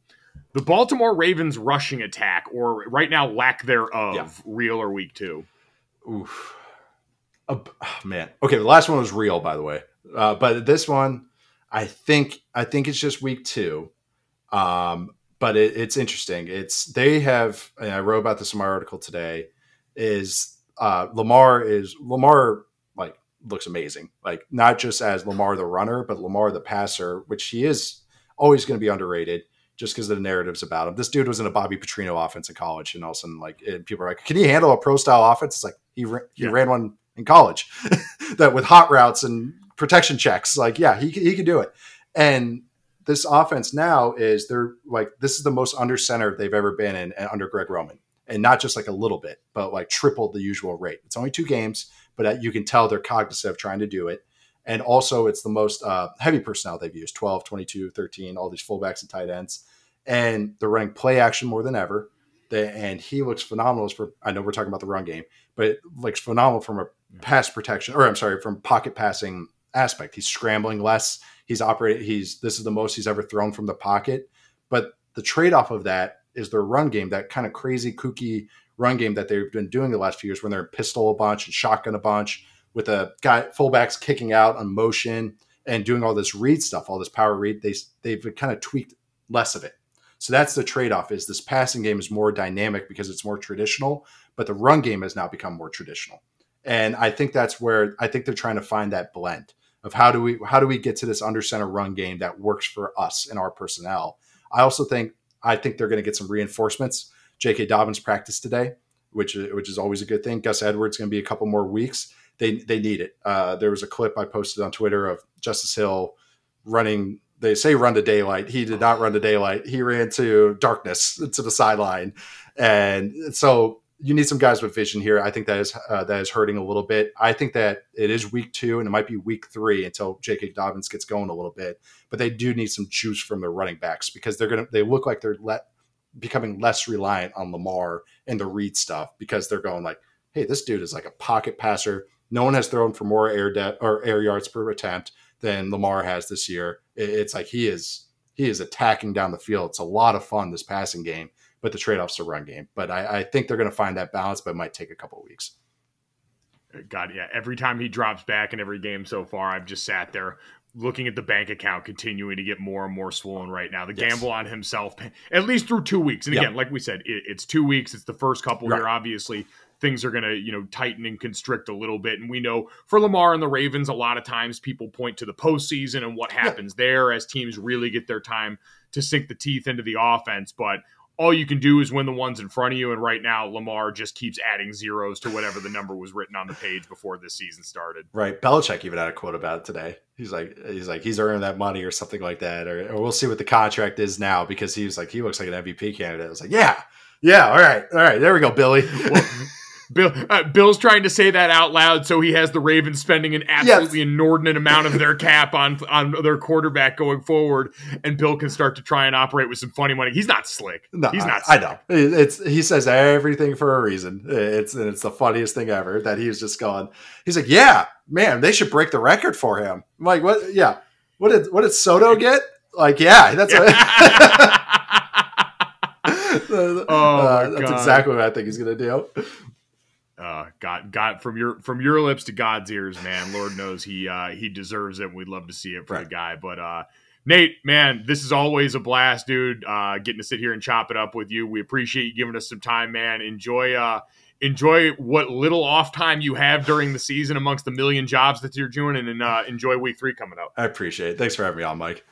The Baltimore Ravens rushing attack, or right now lack thereof, Yeah. real or week two. Oof. Oh, man. Okay, the last one was real, by the way. Uh, but this one, I think, I think it's just week two. Um, but it, it's interesting. It's they have, and I wrote about this in my article today. Is uh, Lamar is Lamar like looks amazing. Like not just as Lamar the runner, but Lamar the passer, which he is always going to be underrated just because of the narratives about him. This dude was in a Bobby Petrino offense in college, and all of a sudden, like people are like, "Can he handle a pro style offense?" It's like he ra- he Yeah. ran one in college that with hot routes and protection checks. Like, yeah, he he could do it. And this offense now is they're like this is the most under center they've ever been in under Greg Roman, and not just like a little bit, but like triple the usual rate. It's only two games, but you can tell they're cognizant of trying to do it. And also, it's the most uh, heavy personnel they've used 12, 22, 13, all these fullbacks and tight ends. And they're running play action more than ever. They, and he looks phenomenal. For I know we're talking about the run game, but it looks phenomenal from a pass protection, or I'm sorry, from pocket passing aspect. He's scrambling less. He's operated. He's this is the most he's ever thrown from the pocket. But the trade off of that is their run game, that kind of crazy, kooky run game that they've been doing the last few years when they're pistol a bunch and shotgun a bunch with a guy fullbacks kicking out on motion and doing all this read stuff, all this power read. They they've kind of tweaked less of it. So that's the trade off is this passing game is more dynamic because it's more traditional, but the run game has now become more traditional. And I think that's where I think they're trying to find that blend of how do we how do we get to this under center run game that works for us and our personnel. I also think I think they're going to get some reinforcements. J.K. Dobbins practiced today, which which is always a good thing. Gus Edwards going to be a couple more weeks. They they need it. Uh, there was a clip I posted on Twitter of Justice Hill running. They say run to daylight. He did not run to daylight. He ran to darkness to the sideline, and so you need some guys with vision here. I think that is uh, that is hurting a little bit. I think that it is week two, and it might be week three until J.K. Dobbins gets going a little bit. But they do need some juice from their running backs because they're gonna they look like they're let becoming less reliant on Lamar and the read stuff because they're going like, hey, this dude is like a pocket passer. No one has thrown for more air de- or air yards per attempt than Lamar has this year. It's like he is he is attacking down the field. It's a lot of fun this passing game but the trade offs to run game. But I, I think they're going to find that balance, but it might take a couple of weeks. God, yeah. Every time he drops back in every game so far, I've just sat there looking at the bank account continuing to get more and more swollen right now. The yes. gamble on himself, at least through two weeks. And again, yep. like we said, it, it's two weeks. It's the first couple right. here. Obviously, things are going to, you know, tighten and constrict a little bit. And we know for Lamar and the Ravens, a lot of times people point to the postseason and what happens there as teams really get their time to sink the teeth into the offense. But all you can do is win the ones in front of you. And right now, Lamar just keeps adding zeros to whatever the number was written on the page before this season started. Right. Belichick even had a quote about it today. He's like, he's like, he's earning that money or something like that, or, or we'll see what the contract is now because he was like, he looks like an MVP candidate. I was like, yeah, yeah, all right, all right, there we go, Billy. Well, Bill uh, Bill's trying to say that out loud, so he has the Ravens spending an absolutely yes. inordinate amount of their cap on on their quarterback going forward, and Bill can start to try and operate with some funny money. He's not slick. No, he's not. Slick. I know. It's he says everything for a reason. It's it's the funniest thing ever that he's just going. He's like, yeah, man, they should break the record for him. I'm like, what? Yeah, what did what did Soto get? Like, yeah, that's. A- oh uh, that's exactly what I think he's gonna do uh god god from your from your lips to god's ears man. Lord knows he uh he deserves it we'd love to see it for right. the guy. But uh nate man this is always a blast dude uh getting to sit here and chop it up with you. We appreciate you giving us some time man. Enjoy uh enjoy what little off time you have during the season amongst the million jobs that you're doing and uh enjoy week three coming up. I appreciate it. Thanks for having me on mike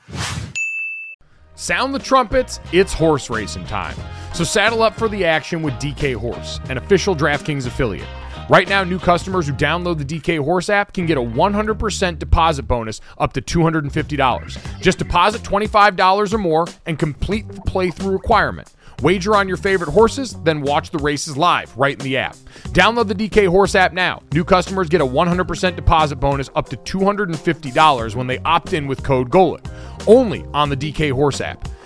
Sound the trumpets, it's horse racing time. So saddle up for the action with DK Horse, an official DraftKings affiliate. Right now, new customers who download the DK Horse app can get a 100% deposit bonus up to $250. Just deposit $25 or more and complete the playthrough requirement. Wager on your favorite horses, then watch the races live right in the app. Download the DK Horse app now. New customers get a 100% deposit bonus up to $250 when they opt in with code GOLIT. Only on the DK Horse app.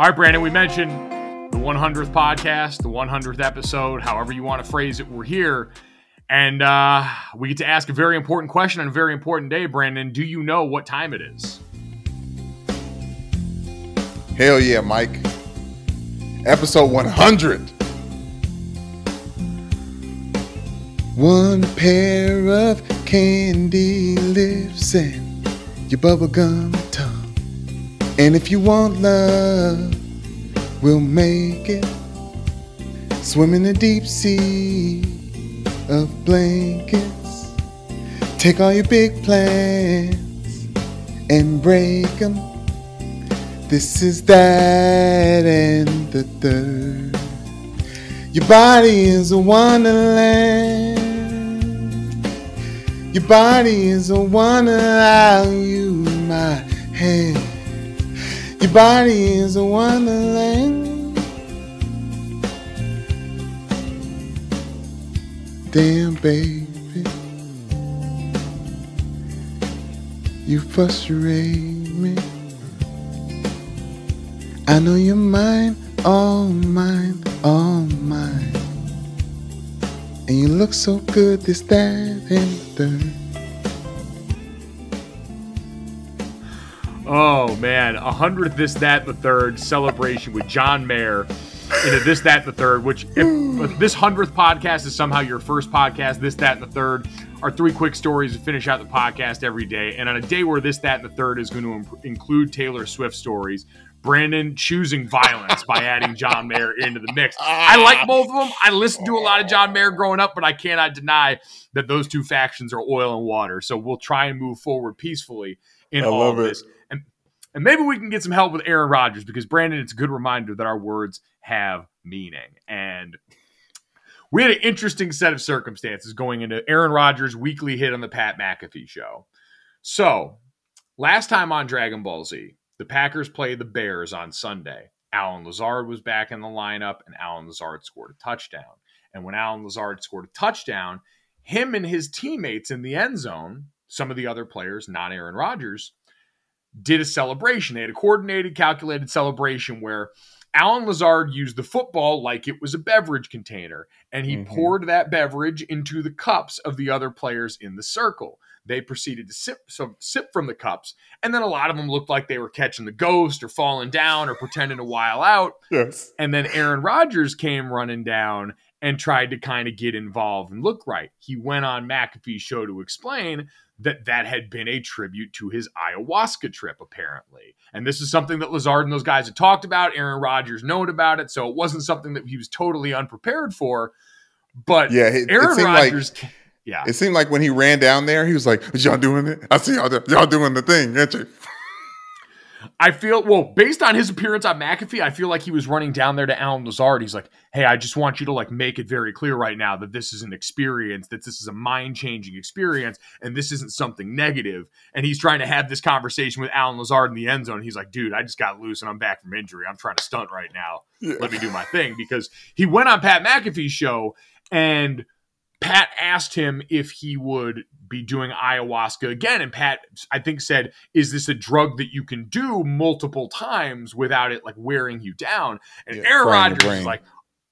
All right, Brandon, we mentioned the 100th podcast, the 100th episode, however you want to phrase it. We're here. And uh, we get to ask a very important question on a very important day, Brandon. Do you know what time it is? Hell yeah, Mike. Episode 100. One pair of candy lips and your bubblegum tongue. And if you want love, we'll make it. Swim in the deep sea of blankets. Take all your big plans and break them. This is that and the third. Your body is a wonderland. Your body is a wonderland. use my hand. Your body is a wonderland. Damn, baby. You frustrate me. I know you're mine, all mine, all mine. And you look so good, this, that, and third. Oh man, a hundredth this that the third celebration with John Mayer in a this that the third. Which if, if this hundredth podcast is somehow your first podcast, this that and the third are three quick stories to finish out the podcast every day. And on a day where this that and the third is going to imp- include Taylor Swift stories, Brandon choosing violence by adding John Mayer into the mix. I ah. like both of them. I listened to a lot of John Mayer growing up, but I cannot deny that those two factions are oil and water. So we'll try and move forward peacefully in I all love of it. this. And maybe we can get some help with Aaron Rodgers because Brandon, it's a good reminder that our words have meaning. And we had an interesting set of circumstances going into Aaron Rodgers' weekly hit on the Pat McAfee show. So, last time on Dragon Ball Z, the Packers played the Bears on Sunday. Allen Lazard was back in the lineup, and Allen Lazard scored a touchdown. And when Allen Lazard scored a touchdown, him and his teammates in the end zone, some of the other players, not Aaron Rodgers, did a celebration. They had a coordinated, calculated celebration where Allen Lazard used the football like it was a beverage container, and he Mhm. poured that beverage into the cups of the other players in the circle. They proceeded to sip some sip from the cups, and then a lot of them looked like they were catching the ghost or falling down or pretending to while out. Yes. And then Aaron Rodgers came running down and tried to kind of get involved and look right. He went on McAfee's show to explain that that had been a tribute to his ayahuasca trip, apparently. And this is something that Lazard and those guys had talked about. Aaron Rodgers known about it, so it wasn't something that he was totally unprepared for. But Yeah, it, Aaron seemed like Rodgers, yeah, it seemed like when he ran down there, he was like, "Y'all doing it? I see y'all, y'all doing the thing, ain't you?" I feel well based on his appearance on McAfee. I feel like he was running down there to Allen Lazard. He's like, "Hey, I just want you to like make it very clear right now that this is an experience, that this is a mind changing experience, and this isn't something negative." And he's trying to have this conversation with Allen Lazard in the end zone. He's like, "Dude, I just got loose and I'm back from injury. I'm trying to stunt right now. Let me do my thing." Because he went on Pat McAfee's show and Pat asked him if he would be doing ayahuasca again. And Pat, I think, said, Is this a drug that you can do multiple times without it like wearing you down? And Yeah, Aaron Rodgers was like,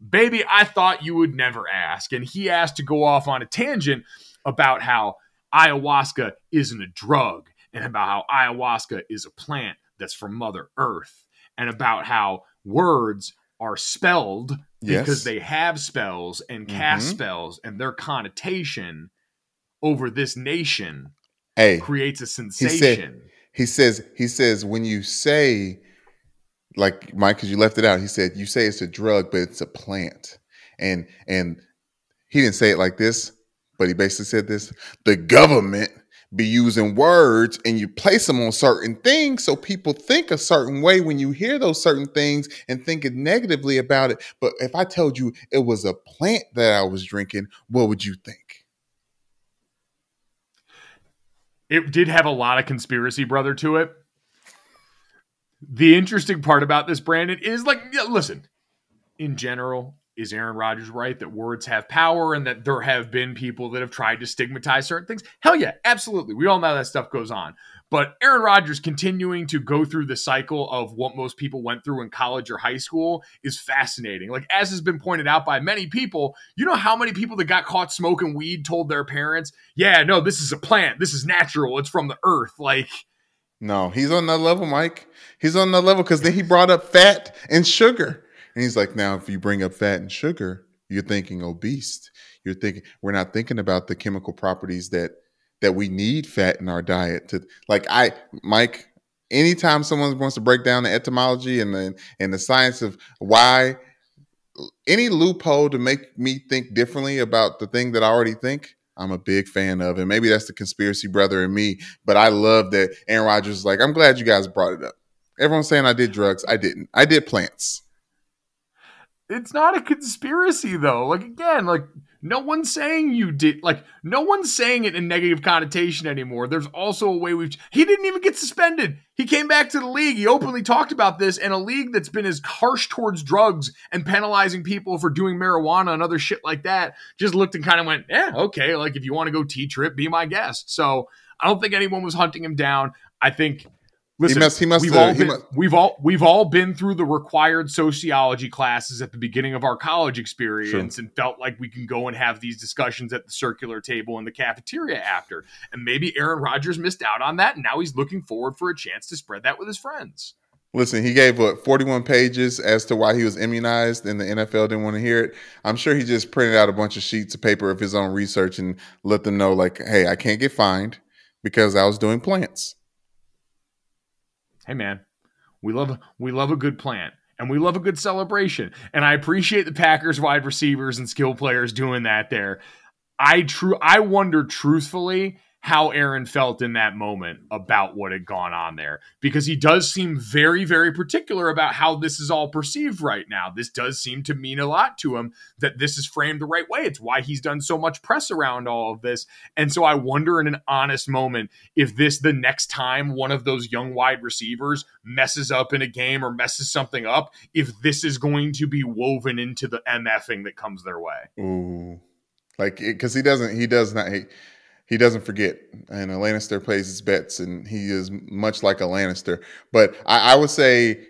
Baby, I thought you would never ask. And he asked to go off on a tangent about how ayahuasca isn't a drug and about how ayahuasca is a plant that's from Mother Earth and about how words are spelled Yes. because they have spells and cast Mhm. spells and their connotation over this nation Hey, creates a said- sensation. he says he says when you say like Mike, because you left it out. He said you say it's a drug, but it's a plant, and and he didn't say it like this, but he basically said this: the government be using words and you place them on certain things so people think a certain way when you hear those certain things and thinking negatively about it. But if I told you it was a plant that I was drinking, what would you think? it did have a lot of conspiracy brother to it. The interesting part about this, Brandon, is like, listen, in general, is Aaron Rodgers right that words have power and that there have been people that have tried to stigmatize certain things? Hell yeah, absolutely. We all know that stuff goes on. But Aaron Rodgers continuing to go through the cycle of what most people went through in college or high school is fascinating. Like, as has been pointed out by many people, you know how many people that got caught smoking weed told their parents, yeah, no, this is a plant. This is natural. It's from the earth. Like, No, he's on that level, Mike. He's on that level because then he brought up fat and sugar. And he's like, now if you bring up fat and sugar, you're thinking obese. You're thinking we're not thinking about the chemical properties that that we need fat in our diet to like I Mike, anytime someone wants to break down the etymology and the and the science of why any loophole to make me think differently about the thing that I already think, I'm a big fan of. And maybe that's the conspiracy brother in me, but I love that Aaron Rodgers is like, I'm glad you guys brought it up. Everyone's saying I did drugs. I didn't. I did plants. It's not a conspiracy though. Like again, like no one's saying you did like no one's saying it in negative connotation anymore. There's also a way we've he didn't even get suspended. He came back to the league. He openly talked about this in a league that's been as harsh towards drugs and penalizing people for doing marijuana and other shit like that. Just looked and kind of went, yeah, okay. Like if you want to go T trip, be my guest. So I don't think anyone was hunting him down. I think Listen, must- he must we've have- all he been, must- we've all we've all been through the required sociology classes at the beginning of our college experience and felt like we can go and have these discussions at the circular table in the cafeteria after. And maybe Aaron Rodgers missed out on that, and now he's looking forward for a chance to spread that with his friends. Listen, he gave what 41 pages as to why he was immunized and the NFL didn't want to hear it. I'm sure he just printed out a bunch of sheets of paper of his own research and let them know like, "Hey, I can't get fined because I was doing plants." Hey man, we love we love a good plant and we love a good celebration. And I appreciate the Packers wide receivers and skill players doing that there. I true I wonder truthfully how Aaron felt in that moment about what had gone on there because he does seem very very particular about how this is all perceived right now. This does seem to mean a lot to him that this is framed the right way. It's why he's done so much press around all of this. And so I wonder in an honest moment if this the next time one of those young wide receivers messes up in a game or messes something up, if this is going to be woven into the MFing that comes their way. Ooh, like because he doesn't, he does not, he doesn't forget. And a Lannister plays his bets, and he is much like a Lannister. But I, I would say,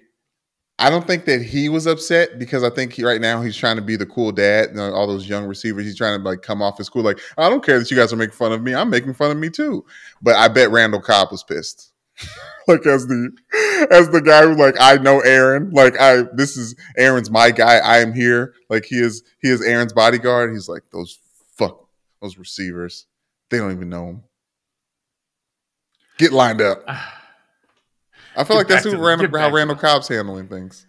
I don't think that he was upset because I think he, right now he's trying to be the cool dad. You know, all those young receivers, he's trying to like come off as cool. Like I don't care that you guys are making fun of me. I'm making fun of me too. But I bet Randall Cobb was pissed. like as the as the guy who like I know Aaron. Like I this is Aaron's my guy. I am here. Like he is he is Aaron's bodyguard. He's like those fuck those receivers. They don't even know him. Get lined up. I feel Get like that's who Randall, how Randall Cobb's handling things.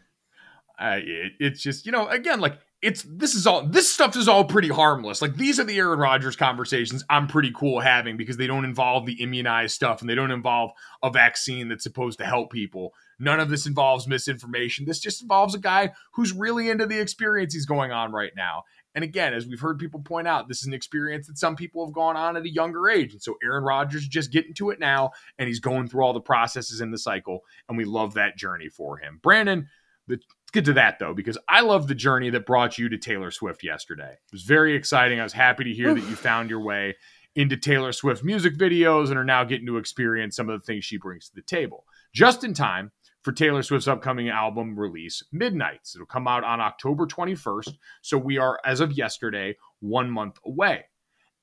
Uh, it, it's just you know again like it's this is all this stuff is all pretty harmless like these are the aaron rodgers conversations i'm pretty cool having because they don't involve the immunized stuff and they don't involve a vaccine that's supposed to help people none of this involves misinformation this just involves a guy who's really into the experience he's going on right now and again as we've heard people point out this is an experience that some people have gone on at a younger age and so aaron rodgers is just getting to it now and he's going through all the processes in the cycle and we love that journey for him brandon Let's get to that though, because I love the journey that brought you to Taylor Swift yesterday. It was very exciting. I was happy to hear that you found your way into Taylor Swift music videos and are now getting to experience some of the things she brings to the table. Just in time for Taylor Swift's upcoming album release, Midnights. It'll come out on October 21st. So we are, as of yesterday, one month away.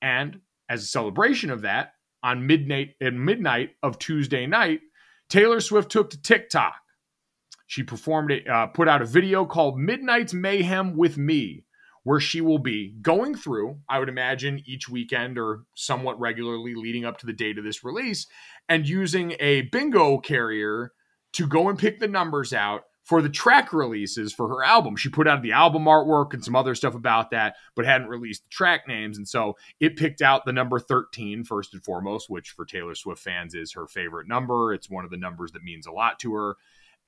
And as a celebration of that, on midnight at midnight of Tuesday night, Taylor Swift took to TikTok she performed a uh, put out a video called Midnight's Mayhem with Me, where she will be going through, I would imagine, each weekend or somewhat regularly leading up to the date of this release, and using a bingo carrier to go and pick the numbers out for the track releases for her album. She put out the album artwork and some other stuff about that, but hadn't released the track names. And so it picked out the number 13 first and foremost, which for Taylor Swift fans is her favorite number. It's one of the numbers that means a lot to her.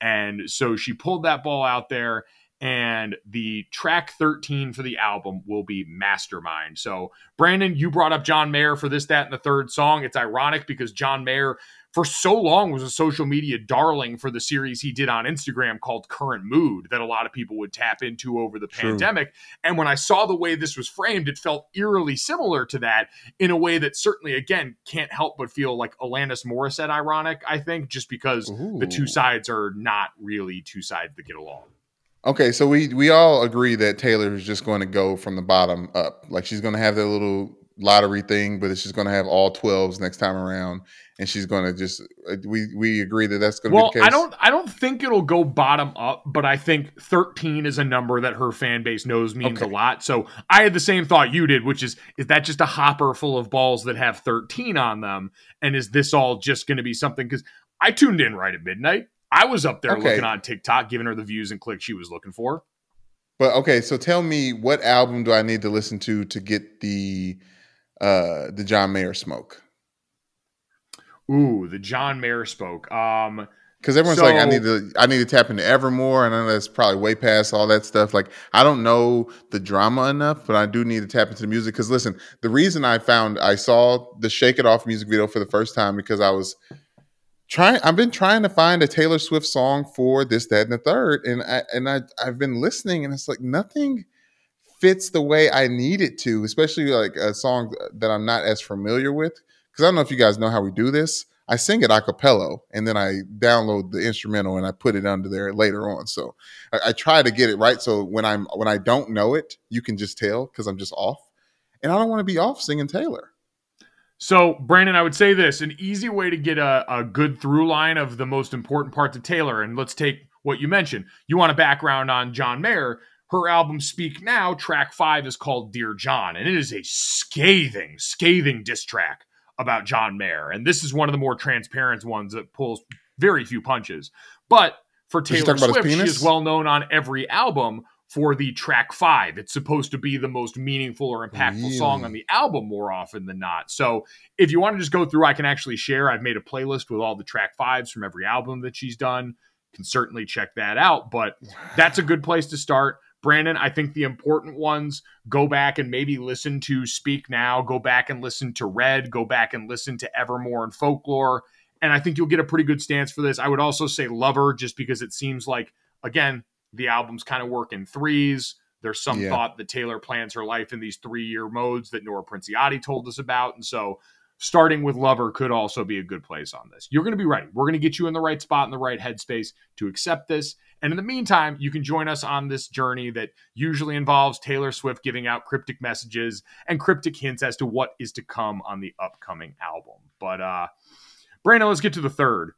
And so she pulled that ball out there. And the track 13 for the album will be Mastermind. So, Brandon, you brought up John Mayer for this, that, and the third song. It's ironic because John Mayer, for so long, was a social media darling for the series he did on Instagram called Current Mood that a lot of people would tap into over the True. pandemic. And when I saw the way this was framed, it felt eerily similar to that in a way that certainly, again, can't help but feel like Alanis Morissette ironic, I think, just because the two sides are not really two sides that get along. Okay, so we we all agree that Taylor is just going to go from the bottom up. Like she's going to have that little lottery thing, but she's going to have all 12s next time around and she's going to just uh, we we agree that that's going to Well, be the case. I don't I don't think it'll go bottom up, but I think 13 is a number that her fan base knows means Okay. a lot. So I had the same thought you did, which is is that just a hopper full of balls that have 13 on them? And is this all just going to be something? Because I tuned in right at midnight. I was up there Okay. looking on TikTok, giving her the views and clicks she was looking for. But okay, so tell me what album do I need to listen to to get the uh the John Mayer smoke? Ooh, the John Mayer spoke. Um, Because everyone's like, I need to, I need to tap into Evermore, and I know that's probably way past all that stuff. Like, I don't know the drama enough, but I do need to tap into the music. Because listen, the reason I found I saw the Shake It Off music video for the first time because I was trying. I've been trying to find a Taylor Swift song for this, that, and the third, and I and I I've been listening, and it's like nothing fits the way I need it to, especially like a song that I'm not as familiar with. Because I don't know if you guys know how we do this. I sing it a cappella and then I download the instrumental and I put it under there later on. So I, I try to get it right. So when I'm when I don't know it, you can just tell because I'm just off. And I don't want to be off singing Taylor. So, Brandon, I would say this an easy way to get a, a good through line of the most important parts of Taylor. And let's take what you mentioned. You want a background on John Mayer. Her album Speak Now, track five is called Dear John, and it is a scathing, scathing diss track about John Mayer. And this is one of the more transparent ones that pulls very few punches. But for Taylor talk about his Swift, she is well known on every album for the track five. It's supposed to be the most meaningful or impactful song on the album more often than not. So if you want to just go through, I can actually share. I've made a playlist with all the track fives from every album that she's done. Can certainly check that out. But that's a good place to start. Brandon, I think the important ones go back and maybe listen to Speak Now, go back and listen to Red, go back and listen to Evermore and Folklore. And I think you'll get a pretty good stance for this. I would also say Lover, just because it seems like, again, the album's kind of work in threes. There's some Yeah. thought that Taylor plans her life in these three year modes that Nora Princiotti told us about. And so starting with Lover could also be a good place on this. You're going to be right. We're going to get you in the right spot in the right headspace to accept this. And in the meantime, you can join us on this journey that usually involves Taylor Swift giving out cryptic messages and cryptic hints as to what is to come on the upcoming album. But uh Brandon, let's get to the third.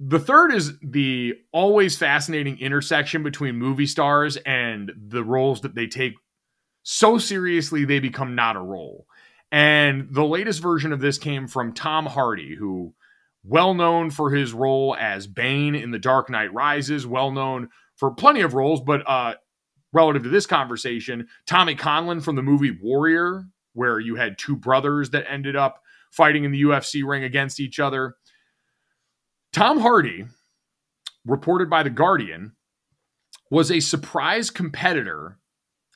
The third is the always fascinating intersection between movie stars and the roles that they take so seriously they become not a role. And the latest version of this came from Tom Hardy, who well known for his role as Bane in The Dark Knight Rises, well known for plenty of roles, but uh relative to this conversation, Tommy Conlon from the movie Warrior, where you had two brothers that ended up fighting in the UFC ring against each other. Tom Hardy, reported by The Guardian, was a surprise competitor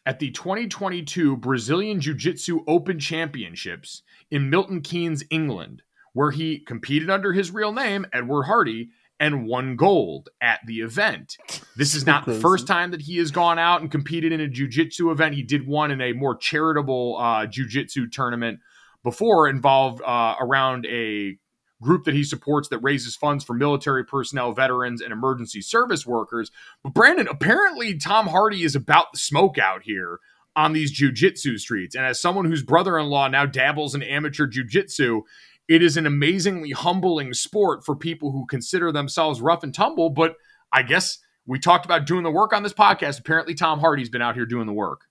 at the 2022 Brazilian Jiu Jitsu Open Championships in Milton Keynes, England, where he competed under his real name, Edward Hardy, and won gold at the event. This is not the first time that he has gone out and competed in a jiu jitsu event. He did one in a more charitable uh, jiu jitsu tournament before, involved uh, around a group that he supports that raises funds for military personnel, veterans, and emergency service workers. But Brandon, apparently Tom Hardy is about the smoke out here on these jujitsu streets. And as someone whose brother-in-law now dabbles in amateur jujitsu, it is an amazingly humbling sport for people who consider themselves rough and tumble. But I guess we talked about doing the work on this podcast. Apparently, Tom Hardy's been out here doing the work.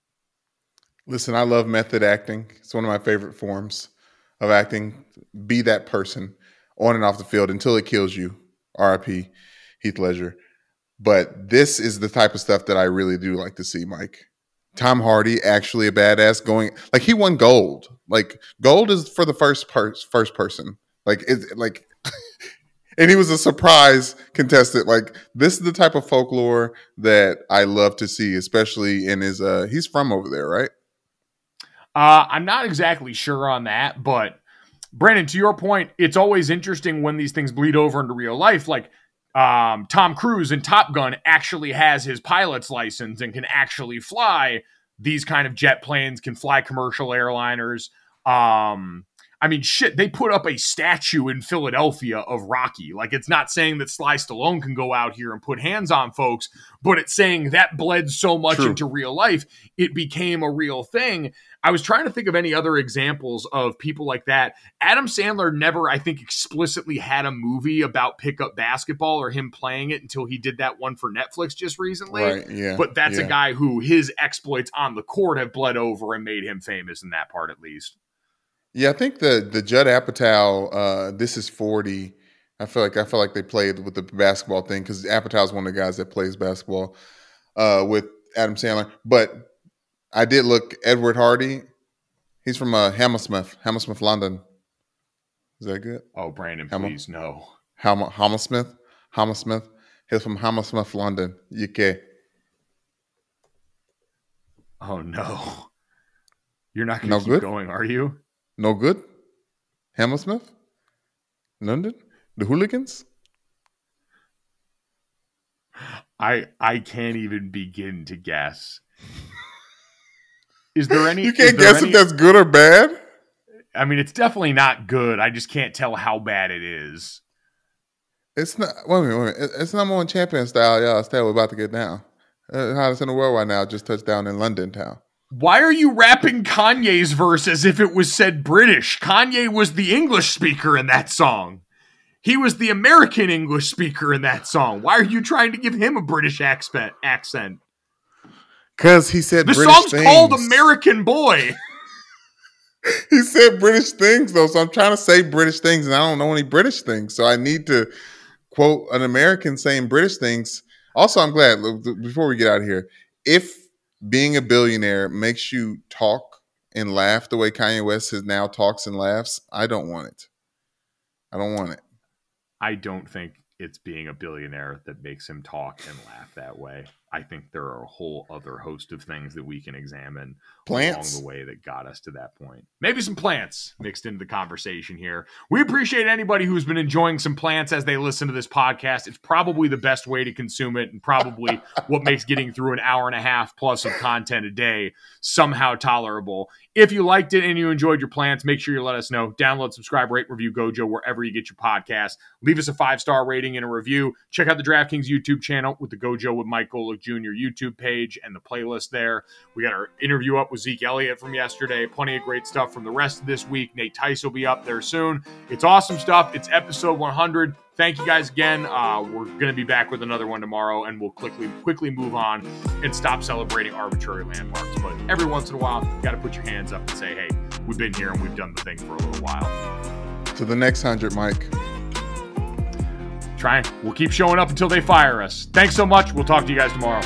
Listen, I love method acting. It's one of my favorite forms of acting. Be that person on and off the field until it kills you. RIP Heath Ledger. But this is the type of stuff that I really do like to see, Mike. Tom Hardy actually a badass going like he won gold. Like gold is for the first per- first person. Like it like and he was a surprise contestant. Like this is the type of folklore that I love to see, especially in his uh he's from over there, right? Uh, I'm not exactly sure on that, but Brandon, to your point, it's always interesting when these things bleed over into real life. Like um, Tom Cruise in Top Gun actually has his pilot's license and can actually fly these kind of jet planes, can fly commercial airliners. Um, I mean, shit, they put up a statue in Philadelphia of Rocky. Like, it's not saying that Sly Stallone can go out here and put hands on folks, but it's saying that bled so much True. into real life, it became a real thing. I was trying to think of any other examples of people like that. Adam Sandler never, I think, explicitly had a movie about pickup basketball or him playing it until he did that one for Netflix just recently. Right. Yeah. But that's yeah. a guy who his exploits on the court have bled over and made him famous in that part, at least. Yeah, I think the the Judd Apatow, uh, this is forty. I feel like I feel like they played with the basketball thing because Apatow's one of the guys that plays basketball uh, with Adam Sandler. But I did look Edward Hardy. He's from uh, Hammersmith, Hammersmith, London. Is that good? Oh, Brandon, Hammer- please no. Ham- Hammersmith, Hammersmith. He's from Hammersmith, London, UK. Oh no. You're not going No to keep good? going, are you? No good. Hammersmith, London. The hooligans. I I can't even begin to guess. Is there any? You can't guess any- if that's good or bad. I mean, it's definitely not good. I just can't tell how bad it is. It's not. Wait a minute. Wait a minute. It's number one champion style. Y'all, style we're about to get down. Uh, hottest in the world right now. Just touched down in London town. Why are you rapping Kanye's verse as if it was said British? Kanye was the English speaker in that song. He was the American English speaker in that song. Why are you trying to give him a British accent? Accent. Because he said The British song's things. called American Boy. he said British things though, so I'm trying to say British things, and I don't know any British things, so I need to quote an American saying British things. Also, I'm glad look, before we get out of here, if being a billionaire makes you talk and laugh the way Kanye West has now talks and laughs, I don't want it. I don't want it. I don't think it's being a billionaire that makes him talk and laugh that way. I think there are a whole other host of things that we can examine Plants? along the way that got us to that point. Maybe some plants mixed into the conversation here. We appreciate anybody who's been enjoying some plants as they listen to this podcast. It's probably the best way to consume it and probably what makes getting through an hour and a half plus of content a day somehow tolerable. If you liked it and you enjoyed your plants, make sure you let us know. Download, subscribe, rate, review Gojo wherever you get your podcast. Leave us a five star rating and a review. Check out the DraftKings YouTube channel with the Gojo with Mike Golic Jr. YouTube page and the playlist there. We got our interview up with Zeke Elliott from yesterday. Plenty of great stuff from the rest of this week. Nate Tice will be up there soon. It's awesome stuff. It's episode 100. Thank you guys again. Uh, we're going to be back with another one tomorrow, and we'll quickly quickly move on and stop celebrating arbitrary landmarks. But every once in a while, you got to put your hands up and say, "Hey, we've been here and we've done the thing for a little while." To the next hundred, Mike. Trying. We'll keep showing up until they fire us. Thanks so much. We'll talk to you guys tomorrow.